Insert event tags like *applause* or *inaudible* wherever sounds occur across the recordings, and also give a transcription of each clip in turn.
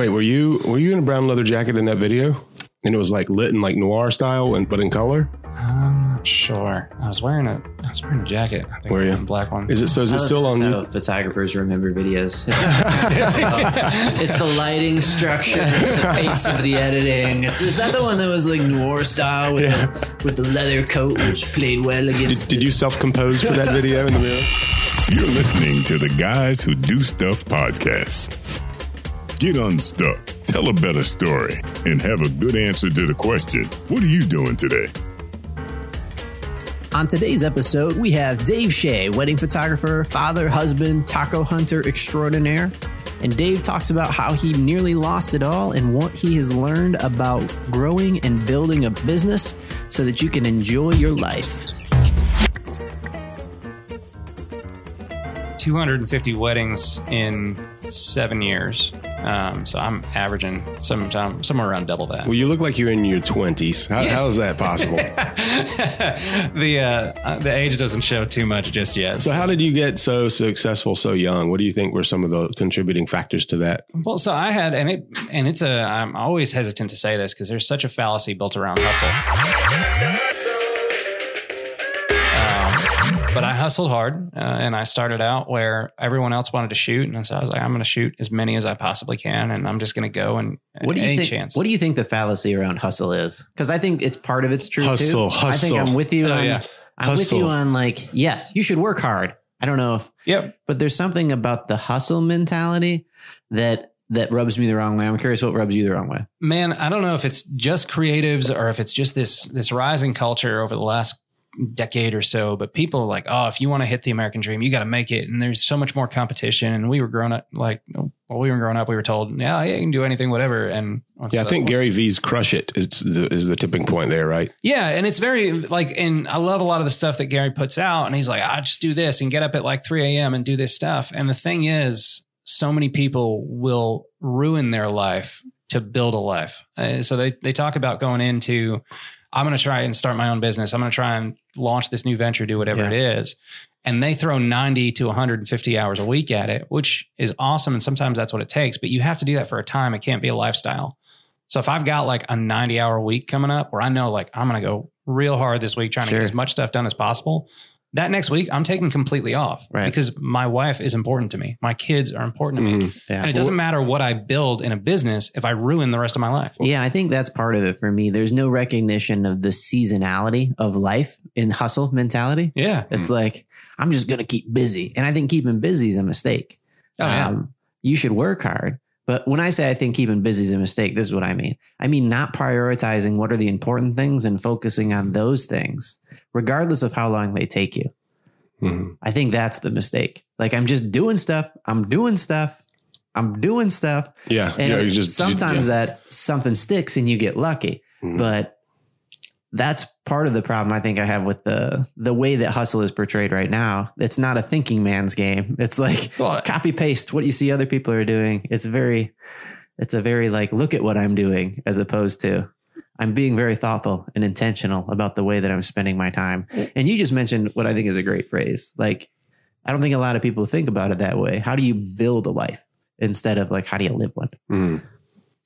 Wait, were you were you in a brown leather jacket in that video? And it was like lit in like noir style and but in color. I'm not sure. I was wearing a I was wearing a jacket. I think Were you? a black one. Is it so? Is I it still on? is how photographers remember videos. It's, *laughs* *laughs* it's the lighting structure, it's the pace of the editing. It's, is that the one that was like noir style with, the, with the leather coat, which played well Did, against? did you self compose for that video in the mirror? You're listening to the Guys Who Do Stuff podcast. Get unstuck, tell a better story, and have a good answer to the question What are you doing today? On today's episode, we have Dave Shea, wedding photographer, father, husband, taco hunter extraordinaire. And Dave talks about how he nearly lost it all and what he has learned about growing and building a business so that you can enjoy your life. 250 weddings in seven years. Um, so I'm averaging sometime somewhere around double that. Well, you look like you're in your twenties. How, how is that possible? *laughs* the uh, uh, the age doesn't show too much just yet. so, how did you get so successful so young? What do you think were some of the contributing factors to that? Well, so I had, and it, and it's a. I'm always hesitant to say this because there's such a fallacy built around hustle. Hustled hard, uh, and I started out where everyone else wanted to shoot, and so I was like, I'm going to shoot as many as I possibly can, and I'm just going to go and What do you any think? chance. What do you think the fallacy around hustle is? Because I think it's part of it's true Hustle, too. hustle. I think I'm with you. Oh, on, yeah. I'm with Hustle. you on like yes, you should work hard. I don't know if, Yep. but there's something about the hustle mentality that that rubs me the wrong way. I'm curious what rubs you the wrong way. Man, I don't know if it's just creatives or if it's just this this rising culture over the last decade or so, but people are like, oh, if you want to hit the American dream, you got to make it. And there's so much more competition. And we were growing up like, while we were growing up, we were told, yeah, yeah, you can do anything, whatever. And Yeah, I think Gary V's "Crush it is is the, is the tipping point there, right? Yeah, and it's very like, and I love a lot of the stuff that Gary puts out. And he's like, I just do this and get up at like 3 a.m. and do this stuff. And the thing is, so many people will ruin their life to build a life. Uh, so they they talk about going into, I'm going to try and start my own business. I'm going to try and launch this new venture, do whatever Yeah. it is. And they throw 90 to 150 hours a week at it, which is awesome. And sometimes that's what it takes, but you have to do that for a time. It can't be a lifestyle. So if I've got like a 90 hour week coming up where I know like I'm going to go real hard this week trying to get as much stuff done as possible, that next week I'm taking completely off Right. because my wife is important to me. My kids are important to me. Mhm. Yeah. And it doesn't matter what I build in a business if I ruin the rest of my life. Yeah, I think that's part of it for me. There's no recognition of the seasonality of life in hustle mentality. Yeah. It's like, I'm just going to keep busy. And I think keeping busy is a mistake. Oh, yeah. Um, you should work hard. But when I say I think keeping busy is a mistake, this is what I mean. I mean not prioritizing what are the important things and focusing on those things, regardless of how long they take you. Mhm. I think that's the mistake. Like I'm just doing stuff. I'm doing stuff. I'm doing stuff. Yeah, And yeah, you just sometimes yeah. that something sticks and you get lucky. Mhm. But that's part of the problem I think I have with the the way that hustle is portrayed right now. It's not a thinking man's game. *laughs* It's like Well, copy paste what you see other people are doing. It's very it's a very like look at what I'm doing as opposed to I'm being very thoughtful and intentional about the way that I'm spending my time. And you just mentioned what I think is a great phrase. Like I don't think a lot of people think about it that way. How do you build a life instead of like how do you live one? Mhm.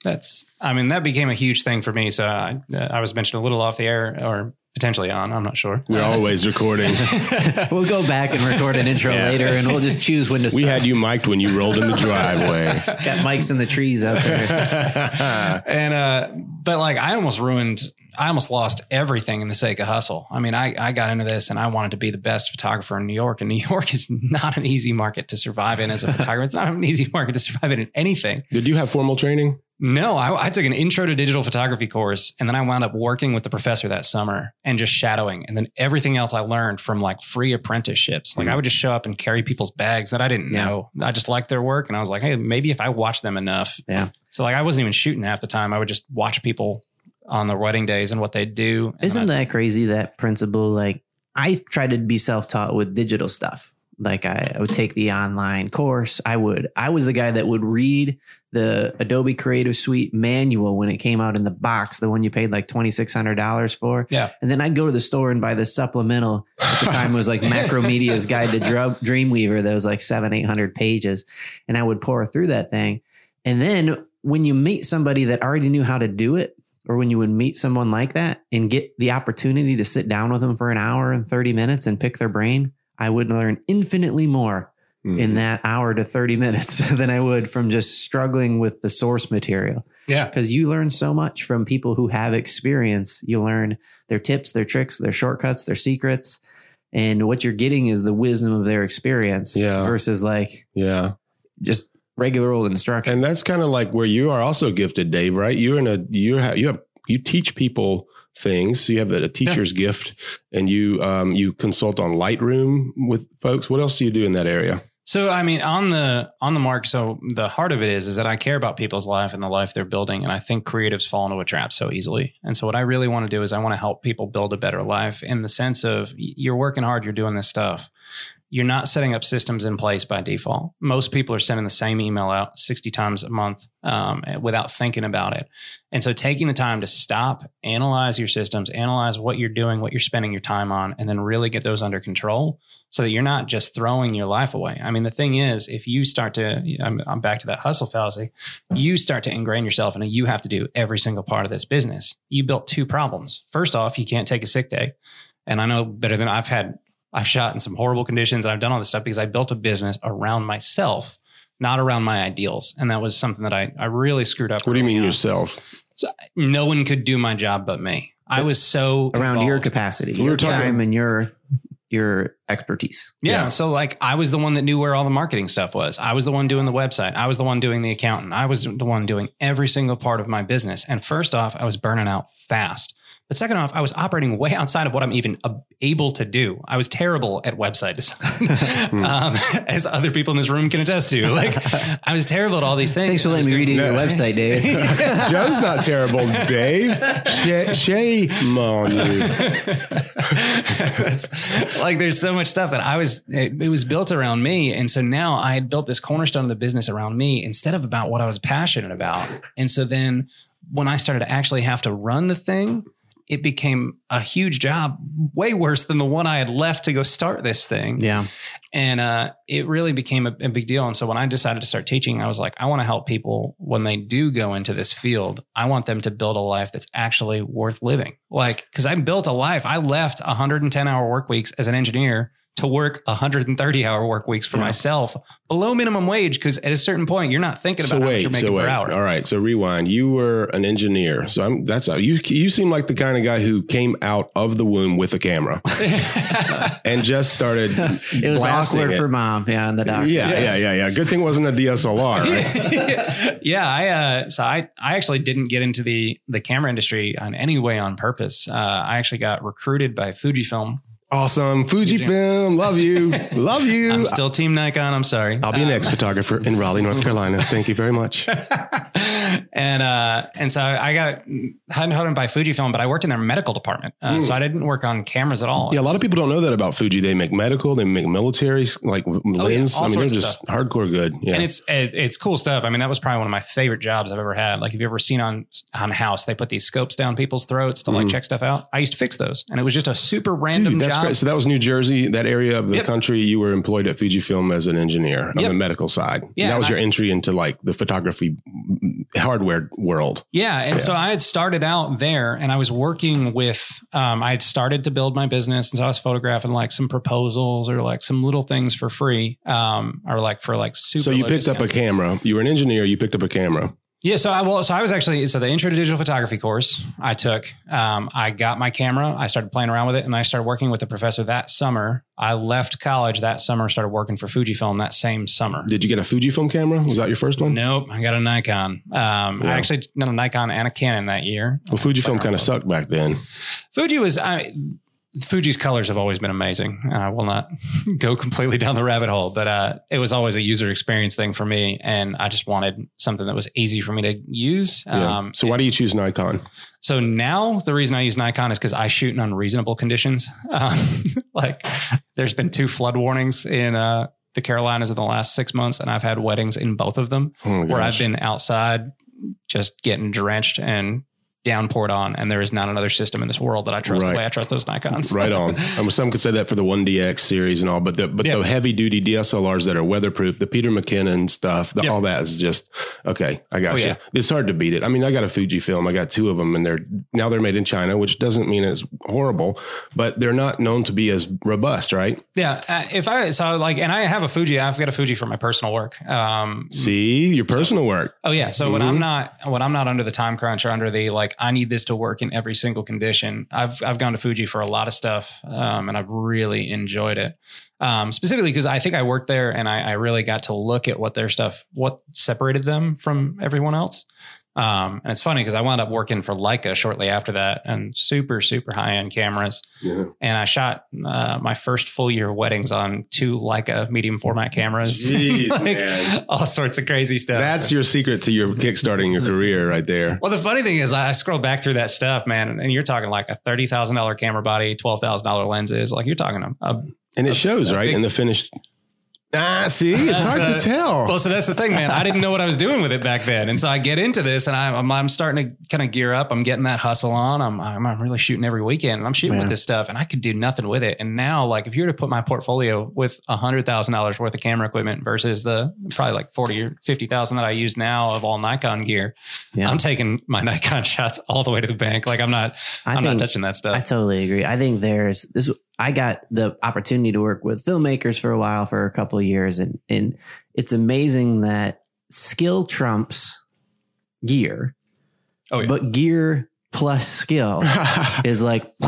That's, I mean, that became a huge thing for me. So I, I was mentioned a little off the air or potentially on. I'm not sure. We're *laughs* always recording. *laughs* we'll go back and record an intro Yeah. later and we'll just choose when to start. we had you mic'd when you rolled in the driveway. got mics in the trees out there. *laughs* and uh but like i almost ruined i almost lost everything in the sake of hustle i mean i i got into this and i wanted to be the best photographer in new york and new *laughs* york is not an easy market to survive in as a photographer it's not an easy market to survive in anything Did you have formal training? no I, I took an intro to digital photography course and then i wound up working with the professor that summer and just shadowing and then everything else i learned from like free apprenticeships like i mm-hmm. would just show up and carry people's bags that i didn't Yeah. know i just liked their work and i was like hey maybe if i watch them enough Yeah. so like I wasn't even shooting half the time. I would just watch people on their wedding days and what they do. And Isn't I- that crazy? That principle, like I tried to be self-taught with digital stuff. Like I, I would take the online course. I would, I was the guy that would read the Adobe Creative Suite manual when it came out in the box, the one you paid like $2,600 for. Yeah. And then I'd go to the store and buy the supplemental. At the time it was like *laughs* Macromedia's Guide to Dr- Dreamweaver that was like seven, 800 pages. And I would pour through that thing. And then when you meet somebody that already knew how to do it, or when you would meet someone like that and get the opportunity to sit down with them for an hour and 30 minutes and pick their brain, I would learn infinitely more Mm. in that hour to 30 minutes *laughs* than I would from just struggling with the source material. Yeah. Because you learn so much from people who have experience. You learn their tips, their tricks, their shortcuts, their secrets. And what you're getting is the wisdom of their experience Yeah. versus like yeah. just regular old instruction. And that's kind of like where you are also gifted, Dave, right? You're in a, you have, you have, you teach people things. So you have a, a teacher's gift and you, um, you consult on Lightroom with folks. What else do you do in that area? So I mean, on the on the mark. So the heart of it is is that I care about people's life and the life they're building, and I think creatives fall into a trap so easily. And so what I really want to do is I want to help people build a better life in the sense of you're working hard, you're doing this stuff. You're not setting up systems in place by default. Most people are sending the same email out 60 times a month um, without thinking about it. And so taking the time to stop, analyze your systems, analyze what you're doing, what you're spending your time on, and then really get those under control so that you're not just throwing your life away. I mean, the thing is, if you start to, I'm, I'm back to that hustle fallacy, you start to ingrain yourself and you have to do every single part of this business. You built two problems. First off, you can't take a sick day. And I know better than I've had, I've shot in some horrible conditions and I've done all this stuff because I built a business around myself, not around my ideals. And that was something that I, I really screwed up. What do you mean on. yourself? No one could do my job but me. I was so around your capacity, We were your talking- time, and your your expertise. Yeah, Yeah. So like I was the one that knew where all the marketing stuff was. I was the one doing the website. I was the one doing the accountant. I was the one doing every single part of my business. And first off, I was burning out fast. But second off, I was operating way outside of what I'm even able to do. I was terrible at website design, *laughs* um, as other people in this room can attest to. Like I was terrible at all these things. Thanks for letting me doing- read your website, Dave. *laughs* *laughs* Joe's not terrible, Dave. Sh- shame on you. It's like there's so much stuff that I was it, it was built around me and so now I had built this cornerstone of the business around me instead of about what I was passionate about and so then when I started to actually have to run the thing it became a huge job way worse than the one I had left to go start this thing yeah. and uh, it really became a, a big deal. And so when I decided to start teaching, I was like, I want to help people when they do go into this field. I want them to build a life that's actually worth living. Like, because I built a life. I left 110 hour work weeks as an engineer to work 130 hour work weeks for Yeah. myself below minimum wage. Because at a certain point, you're not thinking about So how much wait, you're so making wait. per hour. All right, so rewind. You were an engineer, so I'm. That's how you. You seem like the kind of guy who came out of the womb with a camera *laughs* and just started. *laughs* It was blasting awkward it. for mom. Yeah, and the doctor. Yeah, yeah, yeah, yeah. Good thing it wasn't a DSLR. *laughs* Right? yeah, I uh, so I I actually didn't get into the the camera industry on any way on purpose. Uh, I actually got recruited by Fujifilm. Awesome, Fujifilm. Love you, *laughs* love you. I'm still Team Nikon. I'm sorry. I'll be an Um, ex photographer in Raleigh, North Carolina. Thank you very much. *laughs* and uh, and so I got hired by Fujifilm, but I worked in their medical department, uh, so I didn't work on cameras at all. Hmm. Yeah, a lot of people don't know that about Fuji. They make medical, they make military, like lens. Oh, all I mean, they're just hardcore good. Yeah. And it's it, it's cool stuff. I mean, that was probably one of my favorite jobs I've ever had. Like, have you ever seen on on House, they put these scopes down people's throats to like check stuff out. I used to fix those, and it was just a super random Hmm. Dude, job. Great. So that was New Jersey, that area of the Yep. country. You were employed at Fujifilm as an engineer on Yep. the medical side. Yeah, that was I- your entry into like the photography hardware world. Yeah. And so I had started out there and I was working with, um, I had started to build my business. And so I was photographing like some proposals or like some little things for free, um, or like for like super. so you picked up a camera. You were an engineer. You picked up a camera. Yeah. So I, well, so I was actually, so the intro to digital photography course I took, um, I got my camera, I started playing around with it and I started working with the professor that summer. I left college that summer, started working for Fujifilm that same summer. Did you get a Fujifilm camera? Was that your first one? Nope. I got a Nikon. Um, Yeah. I actually got a Nikon and a Canon that year. Well, Fujifilm kind of sucked back then. Fuji was I, Fuji's colors have always been amazing, and I will not *laughs* go completely down the rabbit hole. But uh, it was always a user experience thing for me, and I just wanted something that was easy for me to use. Yeah. Um, so why do you choose Nikon? so now the reason I use Nikon is because I shoot in unreasonable conditions. *laughs* Um, like there's been two flood warnings in uh, the Carolinas in the last six months, and I've had weddings in both of them Oh where I've been outside just getting drenched and downpoured on, and there is not another system in this world that I trust Right. the way I trust those Nikons. Right on. *laughs* Um, some could say that for the 1DX series and all, but the but Yeah. the heavy duty DSLRs that are weatherproof, the Peter McKinnon stuff, the, Yeah. all that is just okay. I got Oh, you. yeah. It's hard to beat it. I mean, I got a Fujifilm. I got two of them, and they're now they're made in China, which doesn't mean it's horrible, but they're not known to be as robust, right? Yeah, uh, if I so like, and I have a Fuji. I've got a Fuji for my personal work. Um, See your personal work. Oh yeah. So when I'm Mhm. not when I'm not under the time crunch or under the like I need this to work in every single condition, I've I've gone to Fuji for a lot of stuff, um, and I've really enjoyed it. Um, specifically because I think I worked there and I, I really got to look at what their stuff, what separated them from everyone else. Um, and it's funny because I wound up working for Leica shortly after that, and super super high end cameras. Yeah. And I shot uh, my first full year of weddings on two Leica medium format cameras, Jeez, *laughs* like man. all sorts of crazy stuff. That's your secret to your kickstarting your career right there. Well, the funny thing is, I scroll back through that stuff, man, and you're talking like a thirty thousand dollar camera body, twelve thousand dollar lenses. Like you're talking a, a And it shows, a right? big- in the finished. Ah, see, it's hard the- to tell. well. So that's the thing, man. I didn't know what I was doing with it back then, and so I get into this, and I'm, I'm, starting to kind of gear up. I'm getting that hustle on. I'm, I'm, I'm really shooting every weekend, and I'm shooting Yeah. with this stuff, and I could do nothing with it. And now, like, if you were to put my portfolio with a hundred thousand dollars worth of camera equipment versus the probably like forty or fifty thousand that I use now of all Nikon gear, Yeah. I'm taking my *laughs* Nikon shots all the way to the bank. Like I'm not, I I'm not touching that stuff. I totally agree. I think there's this. I got the opportunity to work with filmmakers for a while, for a couple of years, and and it's amazing that skill trumps gear, oh yeah. but gear plus skill *laughs* is like. *laughs*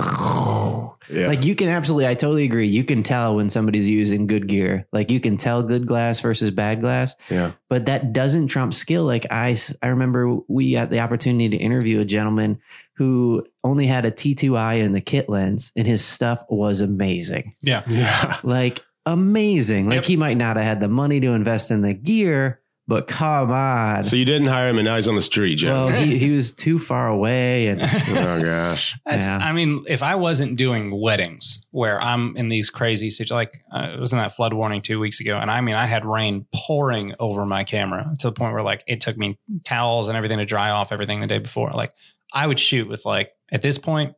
yeah. Like you can absolutely, I totally agree. You can tell when somebody's using good gear. Like you can tell good glass versus bad glass, yeah. but that doesn't trump skill. Like I, I remember we had the opportunity to interview a gentleman who only had a T2i in the kit lens and his stuff was amazing. yeah. Yeah. Like amazing. Like Yep. he might not have had the money to invest in the gear, but come on. So you didn't hire him and now he's on the street, Joe. well, he, he was too far away and *laughs* oh gosh. That's, Yeah. I mean, if I wasn't doing weddings where I'm in these crazy situations, like uh, it was in that flood warning two weeks ago, and I mean, I had rain pouring over my camera to the point where like it took me towels and everything to dry off everything the day before. Like I would shoot with like at this point,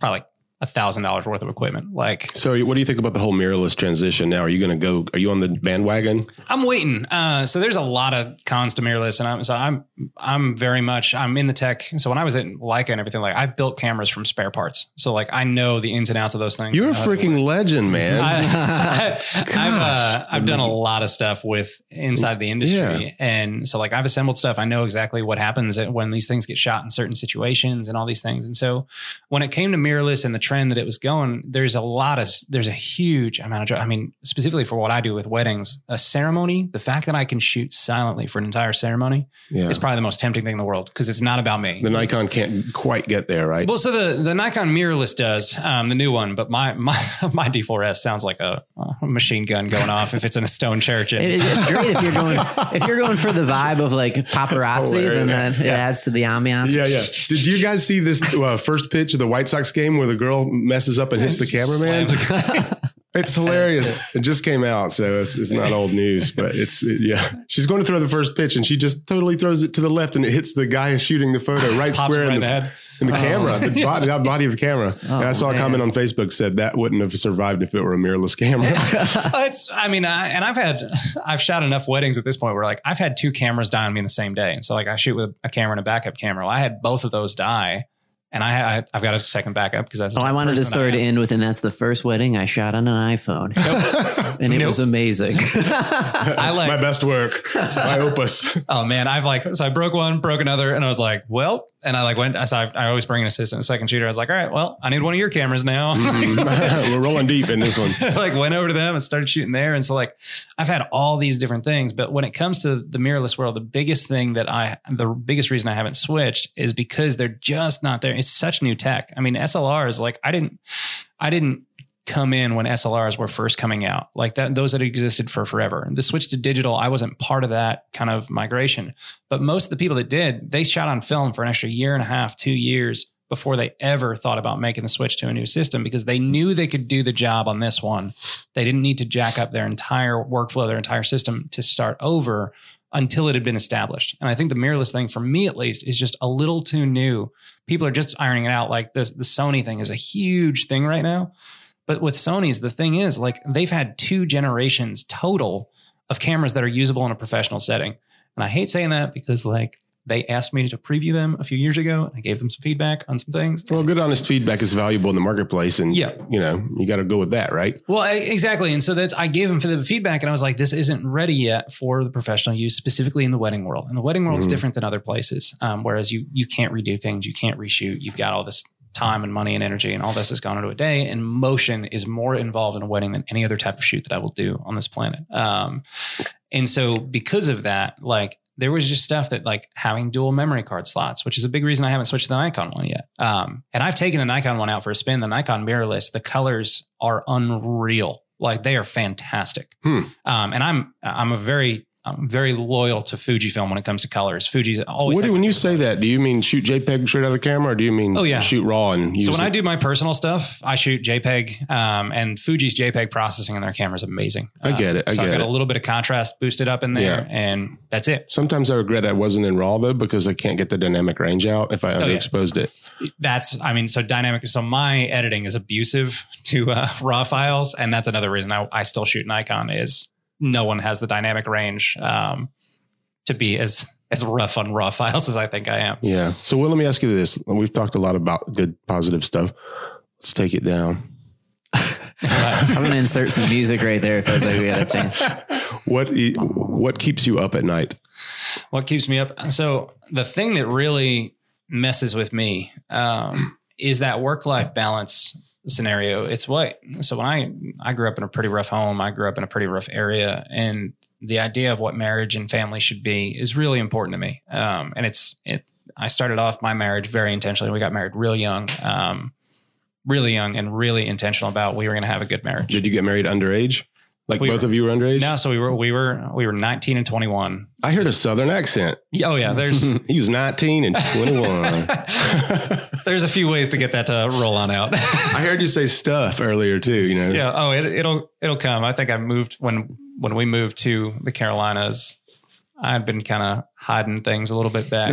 probably like a thousand dollars worth of equipment. Like So what do you think about the whole mirrorless transition now? Are you going to go, are you on the bandwagon? I'm waiting. Uh, so there's a lot of cons to mirrorless, and I'm so I'm I'm very much I'm in the tech. So when I was at Leica and everything, like I built cameras from spare parts. So like I know the ins and outs of those things. You're a I know how they work. freaking legend, *laughs* man. I, have *laughs* uh, I've done a lot of stuff with inside the industry, Yeah. and so like I've assembled stuff. I know exactly what happens when these things get shot in certain situations and all these things. And so when it came to mirrorless and the trend that it was going, there's a lot of there's a huge amount of. I mean, specifically for what I do with weddings, a ceremony. The fact that I can shoot silently for an entire ceremony yeah. is probably the most tempting thing in the world because it's not about me. The Nikon can't quite get there, right? Well, so the the Nikon mirrorless does um, the new one, but my *laughs* my my D4S sounds like a, a machine gun going off if it's in a stone church. And, It- it's great if you're going if you're going for the vibe of like paparazzi, then hilarious. that it adds to the ambiance. yeah, yeah. Did you guys see this uh, first pitch of the White Sox game where the girl messes up and hits the *laughs* cameraman? *laughs* It's hilarious. It just came out, so it's, it's not old news, but it's it- yeah. She's going to throw the first pitch, and she just totally throws it to the left, and it hits the guy shooting the photo right *laughs* square right in the, in the camera, the oh. body, that body of the camera. and I oh, saw a comment on Facebook said that wouldn't have survived if it were a mirrorless camera. it's I mean, I, and I've had I've shot enough weddings at this point where like I've had two cameras die on me in the same day, and so like I shoot with a camera and a backup camera. Well, I had both of those die, and I, I I've got a second backup because that's Oh, I wanted the story to end with, and that's the first wedding I shot on an iPhone, *laughs* and it Nope. was amazing. *laughs* I like My best work, *laughs* my opus. Oh man, I've like so I broke one, broke another, and I was like, well, and I like went. So I, I always bring an assistant, a second shooter. I was like, all right, well, I need one of your cameras now. Mm-hmm. *laughs* We're rolling deep in this one. *laughs* like went over to them and started shooting there, and so like I've had all these different things, but when it comes to the mirrorless world, the biggest thing that I, the biggest reason I haven't switched is because they're just not there. It's such new tech. I mean, SLRs, like I didn't, I didn't come in when SLRs were first coming out, like that, those that existed for forever. The switch to digital, I wasn't part of that kind of migration. But most of the people that did, they shot on film for an extra year and a half, two years before they ever thought about making the switch to a new system because they knew they could do the job on this one. They didn't need to jack up their entire workflow, their entire system to start over until it had been established. And I think the mirrorless thing, for me at least, is just a little too new. People are just ironing it out. Like the the Sony thing is a huge thing right now. But with Sony's, the thing is, like they've had two generations total of cameras that are usable in a professional setting. And I hate saying that because like they asked me to preview them a few years ago. And I gave them some feedback on some things. Well, good honest feedback is valuable in the marketplace, and Yeah. you know you got to go with that, right? Well, I, exactly. And so that's I gave them for the feedback, and I was like, this isn't ready yet for the professional use, specifically in the wedding world. And the wedding world is Mhm. different than other places. Um, whereas you you can't redo things, you can't reshoot. You've got all this time and money and energy, and all this has gone into a day. And motion is more involved in a wedding than any other type of shoot that I will do on this planet. Um, and so because of that, like there was just stuff that like having dual memory card slots, which is a big reason I haven't switched to the Nikon one yet. Um, and I've taken the Nikon one out for a spin. The Nikon mirrorless, the colors are unreal. Like they are fantastic. Hmm. Um, and I'm I'm a very I'm very loyal to Fujifilm when it comes to colors. Fuji's always. What do, when you say that, do you mean shoot JPEG straight out of camera, or do you mean Oh, yeah. shoot raw and use so when it? I do my personal stuff, I shoot JPEG, um, and Fuji's JPEG processing in their camera is amazing. I get it. I Um, so get I've got it. a little bit of contrast boosted up in there, Yeah. and that's it. Sometimes I regret I wasn't in raw though because I can't get the dynamic range out if I Oh, yeah. underexposed it. That's, I mean, so dynamic. So my editing is abusive to uh, *laughs* raw files, and that's another reason I, I still shoot Nikon is no one has the dynamic range um, to be as as rough on raw *laughs* files as I think I am. Yeah. So well, let me ask you this: We've talked a lot about good, positive stuff. Let's take it down. *laughs* I'm going to insert some music right there. It feels like we got to change. *laughs* What what keeps you up at night? what keeps me up so the thing that really messes with me um, is that work life balance scenario it's what so when i i grew up in a pretty rough home i grew up in a pretty rough area and the idea of what marriage and family should be is really important to me um, and it's it i started off my marriage very intentionally we got married real young um, really young and really intentional about we were going to have a good marriage Did you get married underage? Like We both were- of you were underage? no so we were we were we were 19 and 21 I heard a southern accent. oh yeah there's *laughs* he was 19 and 21. *laughs* There's a few ways to get that to roll on out. *laughs* I heard you say stuff earlier too, you know. yeah. Oh, it, it'll it'll come. I think I moved when when we moved to the Carolinas. I'd been kind of hiding things a little bit back,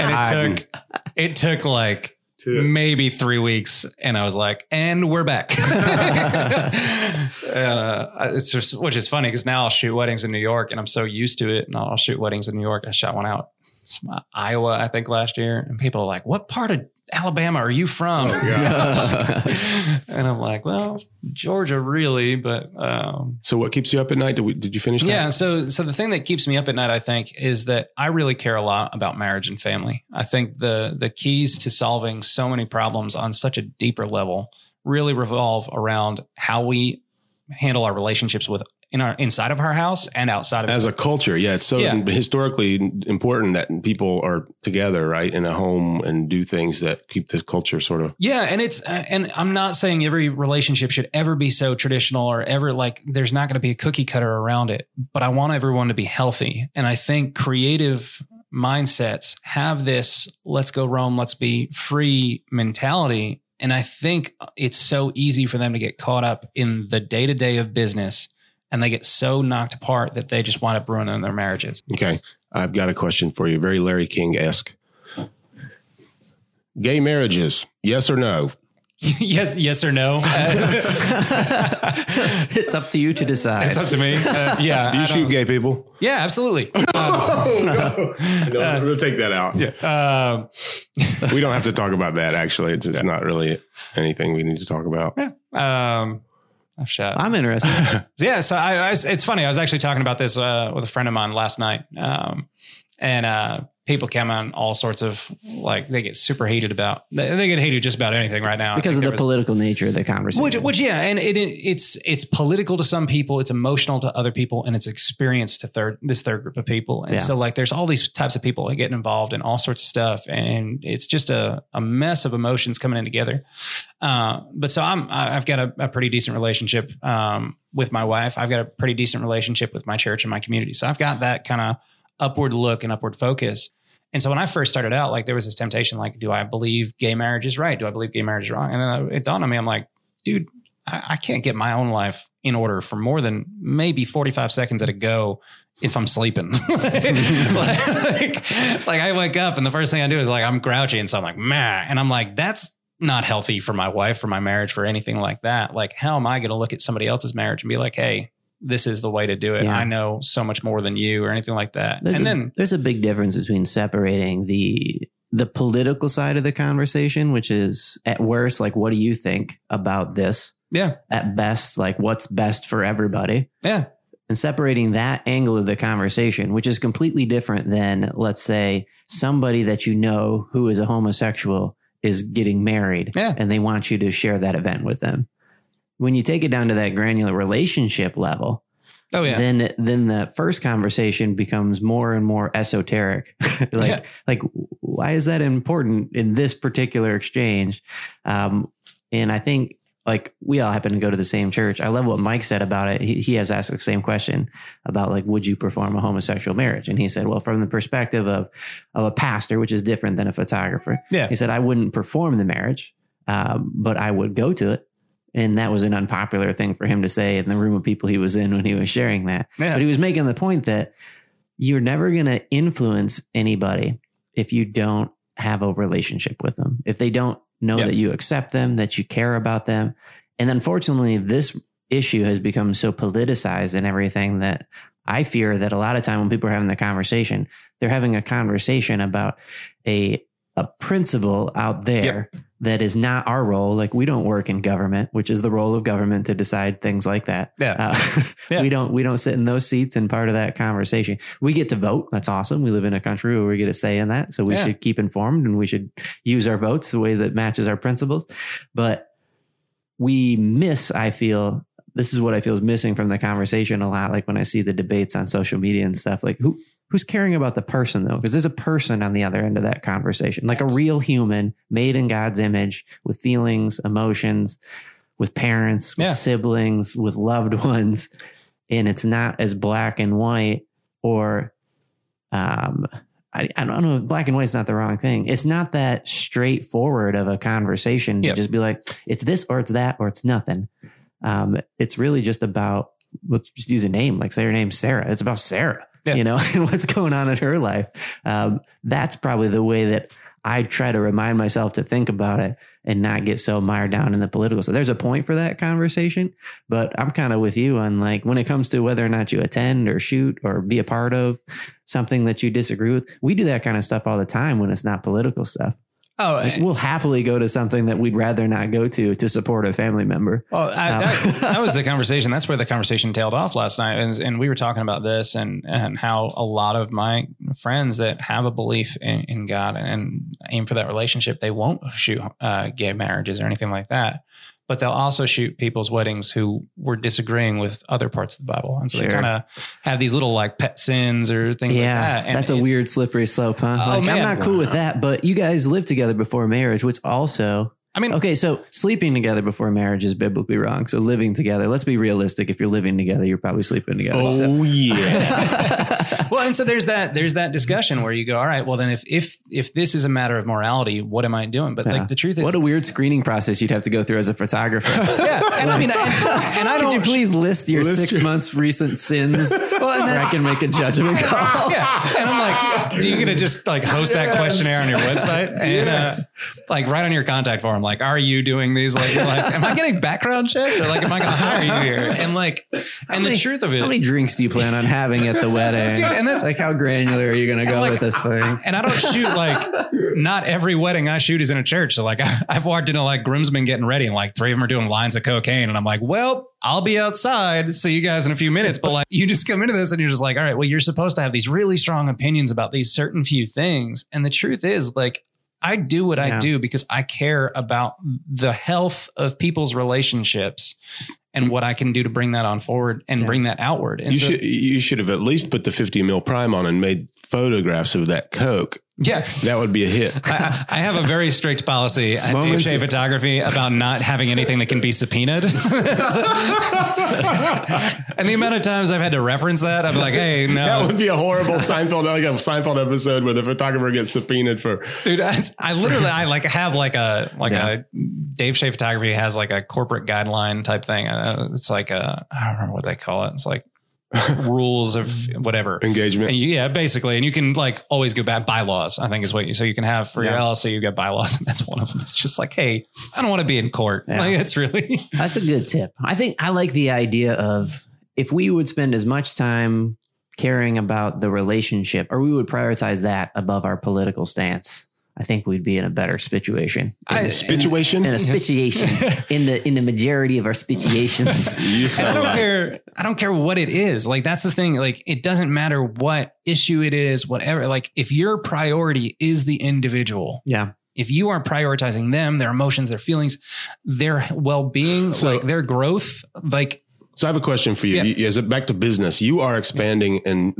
and it took it took like maybe three weeks, and I was like, "And we're back." And, uh, it's just which is funny because now I'll shoot weddings in New York, and I'm so used to it. And I'll shoot weddings in New York. I shot one out Iowa, I think, last year, and people are like, "What part of Alabama are you from?" *laughs* and I'm like, "Well, Georgia, really, but." Um, So what keeps you up at night? Did, we, did you finish that? yeah. So, so the thing that keeps me up at night, I think, is that I really care a lot about marriage and family. I think the the keys to solving so many problems on such a deeper level really revolve around how we handle our relationships with in our inside of our house and outside of As it. a culture, yeah, it's so Yeah. historically important that people are together, right, in a home and do things that keep the culture sort of. Yeah, and it's uh, and I'm not saying every relationship should ever be so traditional or ever like there's not going to be a cookie cutter around it, but I want everyone to be healthy. And I think creative mindsets have this let's go roam, let's be free mentality. And I think it's so easy for them to get caught up in the day-to-day of business and they get so knocked apart that they just wind up ruining their marriages. Okay, I've got a question for you, very Larry King esque. Gay marriages, yes or no? *laughs* yes, yes or no? *laughs* it's up to you to decide. it's up to me. Uh, yeah. *laughs* Do you I shoot don't- gay people? Yeah, absolutely. Um, Oh no, no we'll take that out. Um, We don't have to talk about that. Actually, it's, it's not really anything we need to talk about. um, I've shot. I'm interested. Yeah, so I, I was- it's funny. I was actually talking about this uh, with a friend of mine last night, um, and uh, people come on all sorts of like they get super heated about. They, get heated just about anything right now because of the was- political nature of the conversation. Which, which, yeah, and it, it's it's political to some people, it's emotional to other people, and it's experience to third this third group of people. And Yeah. so, like, there's all these types of people getting involved in all sorts of stuff, and it's just a, a mess of emotions coming in together. Uh, but so I'm I've got a, a pretty decent relationship um, with my wife. I've got a pretty decent relationship with my church and my community. So I've got that kind of upward look and upward focus. And so when I first started out, like there was this temptation, like, do I believe gay marriage is right? Do I believe gay marriage is wrong? And then it dawned on me, I'm like, dude, I, I can't get my own life in order for more than maybe 45 seconds at a go if I'm sleeping. *laughs* like, like I wake up and the first thing I do is like I'm grouchy and so I'm like, man, and I'm like, that's not healthy for my wife, for my marriage, for anything like that. Like, how am I going to look at somebody else's marriage and be like, hey, this is the way to do it. Yeah. I know so much more than you or anything like that. There's and a, then there's a big difference between separating the the political side of the conversation, which is at worst, like, what do you think about this? yeah, At best, like, what's best for everybody? yeah, and separating that angle of the conversation, which is completely different than, let's say, somebody that you know who is a homosexual is getting married Yeah. and they want you to share that event with them. When you take it down to that granular relationship level, oh yeah, then then the first conversation becomes more and more esoteric. *laughs* like Yeah. like why is that important in this particular exchange? Um, and I think like we all happen to go to the same church. I love what Mike said about it. He, he has asked the same question about like, would you perform a homosexual marriage? And he said, well, from the perspective of of a pastor, which is different than a photographer, yeah, he said, I wouldn't perform the marriage, um, but I would go to it. And that was an unpopular thing for him to say in the room of people he was in when he was sharing that. yeah. But he was making the point that you're never going to influence anybody if you don't have a relationship with them, if they don't know that you accept them, that you care about them. And unfortunately, this issue has become so politicized and everything that I fear that a lot of time when people are having the conversation, they're having a conversation about a a principle out there that is not our role. Like we don't work in government, which is the role of government to decide things like that. Yeah. Uh, *laughs* Yeah. we don't we don't sit in those seats and part of that conversation. We get to vote. That's awesome. We live in a country where we get a say in that. So we Yeah. should keep informed and we should use our votes the way that matches our principles. But we miss, I feel, this is what I feel is missing from the conversation a lot. Like when I see the debates on social media and stuff, like who who's caring about the person though? Because there's a person on the other end of that conversation, like Yes. a real human made in God's image with feelings, emotions, with parents, with Yeah. siblings, with loved *laughs* ones. And it's not as black and white or um I, I don't know. Black and white is not the wrong thing. It's not that straightforward of a conversation to Yep. just be like, it's this or it's that or it's nothing. Um, it's really just about let's just use a name, like say her name's Sarah. It's about Sarah, Yeah. you know, *laughs* and what's going on in her life. Um, that's probably the way that I try to remind myself to think about it and not get so mired down in the political. So there's a point for that conversation, but I'm kind of with you on like when it comes to whether or not you attend or shoot or be a part of something that you disagree with. We do that kind of stuff all the time when it's not political stuff. Oh, Like, we'll happily go to something that we'd rather not go to to support a family member. Well, I, Um, that, *laughs* that was the conversation. That's where the conversation tailed off last night, and, and we were talking about this and and how a lot of my friends that have a belief in, in God and aim for that relationship, they won't shoot uh, gay marriages or anything like that, but they'll also shoot people's weddings who were disagreeing with other parts of the Bible, and so they kind of have these little like pet sins or things yeah, like that. And that's a weird slippery slope, huh? Oh, like, I'm not cool with that, but you guys lived together before marriage, which also I mean, Okay, so sleeping together before marriage is biblically wrong. So living together, let's be realistic. If you're living together, you're probably sleeping together. So- Oh yeah. *laughs* well, and so there's that there's that discussion where you go, all right, well then if if if this is a matter of morality, what am I doing? But Yeah. like the truth is, what a weird screening process you'd have to go through as a photographer. *laughs* yeah, and I mean, and, and I don't Could you please list your List six your- months recent sins *laughs* Well, and I can make a judgment call? yeah, and I'm like, do you gonna just like host that questionnaire on your website and Yes. uh, like write on your contact form, like, are you doing these? Like, like, am I getting background checked or like, am I gonna hire you here? And like, and the truth of it, How many drinks do you plan on having at the *laughs* wedding? Dude, and that's- like how granular are you going to go like, with this thing? and I don't shoot like not every wedding I shoot is in a church. So like I, *laughs* I've walked into like groomsmen getting ready and like three of them are doing lines of cocaine. And I'm like, well, I'll be outside. See you guys in a few minutes. But like you just come into this and you're just like, all right, well, you're supposed to have these really strong opinions about these certain few things. And the truth is like, I do what I do because I care about the health of people's relationships and what I can do to bring that on forward and Yeah. bring that outward. And You so, should you should have at least put the 50 mil prime on and made photographs of that coke. Yeah. That would be a hit. I, I have a very strict policy at Dave Moments- Shea Photography about not having anything that can be subpoenaed. *laughs* and the amount of times I've had to reference that, I'm like, hey, no, That would be a horrible Seinfeld, like a Seinfeld episode where the photographer gets subpoenaed for. dude, I, I literally, I like have like a, like Yeah. a Dave Shea Photography has like a corporate guideline type thing. Uh, it's like a, I don't remember what they call it. It's like, rules of mm-hmm. whatever. Engagement. And you, yeah, basically, and you can like always go back bylaws. I think is what you so you can have for your Yeah. LLC. You got bylaws, *laughs* and that's one of them. It's just like, hey, I don't want to be in court. Yeah. Like it's really *laughs* That's a good tip. I think I like the idea of if we would spend as much time caring about the relationship or we would prioritize that above our political stance, I think we'd be in a better situation. I- Situation. in a situation *laughs* in the in the majority of our situations. *laughs* you I don't like care. I don't care what it is. Like that's the thing. Like it doesn't matter what issue it is, whatever. Like if your priority is the individual, yeah. if you are prioritizing them, their emotions, their feelings, their well-being, So- like their growth, like So I have a question for you. Yeah. you. Is it back to business? You are expanding, and,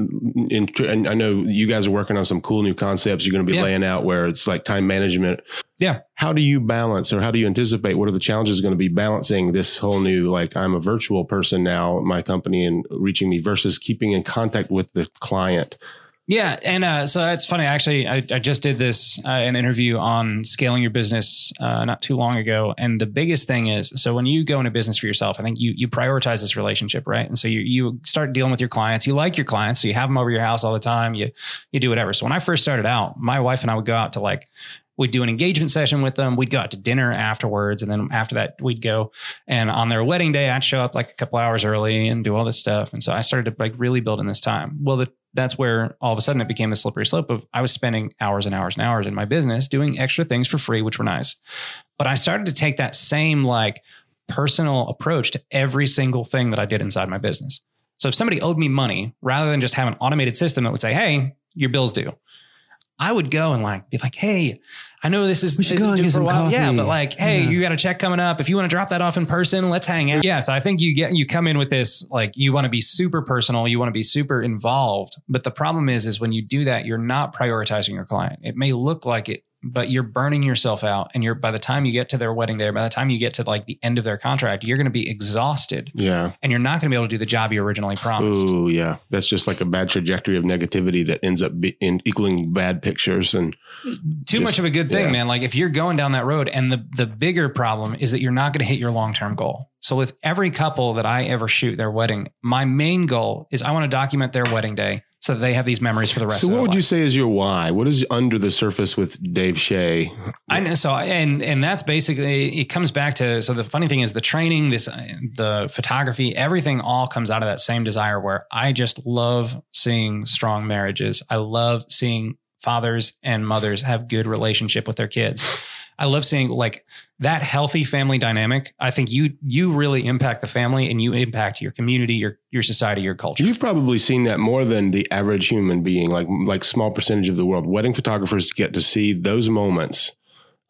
in, and I know you guys are working on some cool new concepts. You're going to be Yeah. laying out where it's like time management. Yeah. How do you balance, or how do you anticipate? What are the challenges going to be balancing this whole new like I'm a virtual person now, my company, and reaching me versus keeping in contact with the client? Yeah, and uh, so that's funny. Actually, I, I just did this uh, an interview on scaling your business uh, not too long ago, and the biggest thing is so when you go into business for yourself, I think you you prioritize this relationship, right? And so you you start dealing with your clients. You like your clients, so you have them over your house all the time. You you do whatever. So when I first started out, my wife and I would go out to like we'd do an engagement session with them. We'd go out to dinner afterwards, and then after that, we'd go and on their wedding day, I'd show up like a couple hours early and do all this stuff. And so I started to like really build in this time. Well, the that's where all of a sudden it became a slippery slope of I was spending hours and hours and hours in my business doing extra things for free, which were nice. But I started to take that same like personal approach to every single thing that I did inside my business. So if somebody owed me money, rather than just have an automated system that would say, Hey, your bill's due. I would go and like be like, hey, I know this is We should go and get a some while. Yeah, but like, hey, Yeah. you got a check coming up. If you want to drop that off in person, let's hang out. Yeah, so I think you get you come in with this like you want to be super personal, you want to be super involved, but the problem is is when you do that, you're not prioritizing your client. It may look like it, but you're burning yourself out, and you're by the time you get to their wedding day, by the time you get to like the end of their contract, you're going to be exhausted, Yeah. and you're not going to be able to do the job you originally promised. oh yeah. That's just like a bad trajectory of negativity that ends up be, in equaling bad pictures. And too Just- much of a good thing, yeah. man. Like if you're going down that road, and the the bigger problem is that you're not going to hit your long term goal. So with every couple that I ever shoot their wedding, my main goal is I want to document their wedding day so that they have these memories for the rest of the year. so, what would life. you say is your why? What is under the surface with Dave Shea? I know. So, and and that's basically it comes back to. So the funny thing is the training, this, the photography, everything all comes out of that same desire. Where I just love seeing strong marriages. I love seeing fathers and mothers have good relationship with their kids. I love seeing like that healthy family dynamic. I think you you really impact the family and you impact your community, your your society, your culture. You've probably seen that more than the average human being, like like small percentage of the world. Wedding photographers get to see those moments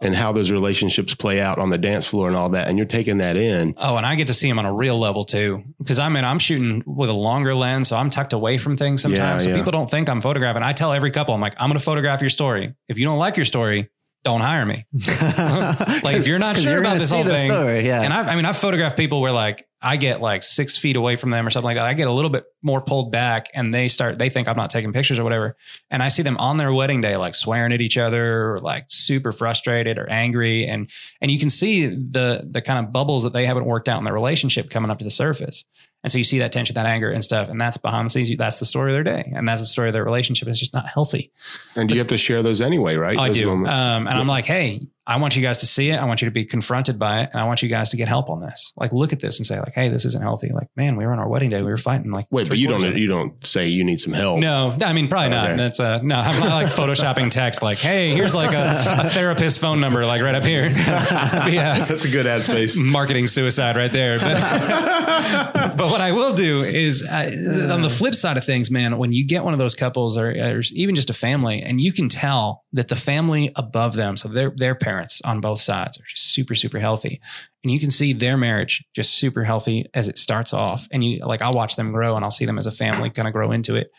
and how those relationships play out on the dance floor and all that, and you're taking that in. Oh, and I get to see them on a real level too. Because I mean, I'm shooting with a longer lens, so I'm tucked away from things sometimes. Yeah, so yeah. people don't think I'm photographing. I tell every couple, I'm like, I'm going to photograph your story. If you don't like your story, don't hire me. *laughs* like if you're not sure about this whole thing, story, yeah. And I've, I mean, I've photographed people where like I get like six feet away from them or something like that. I get a little bit more pulled back and they start, they think I'm not taking pictures or whatever. And I see them on their wedding day, like swearing at each other or like super frustrated or angry. And, and you can see the, the kind of bubbles that they haven't worked out in their relationship coming up to the surface. And so you see that tension, that anger and stuff. And that's behind the scenes. That's the story of their day. And that's the story of their relationship. It's just not healthy. And you have to share those anyway, right? I do. Um, and I'm like, hey, I want you guys to see it. I want you to be confronted by it. And I want you guys to get help on this. Like, look at this and say, like, hey, this isn't healthy. Like, man, we were on our wedding day. We were fighting. Like, Wait, but you don't you don't say you need some help. No, I mean, probably not. That's uh, no, I'm not like photoshopping text. Like, hey, here's like a, a therapist phone number, like right up here. *laughs* yeah. That's a good ad space. Marketing suicide right there. But, *laughs* but what I will do is uh, on the flip side of things, man, when you get one of those couples or, or even just a family and you can tell that the family above them, so their, their parents on both sides are just super, super healthy. And you can see their marriage just super healthy as it starts off. And you like, I'll watch them grow and I'll see them as a family kind of grow into it.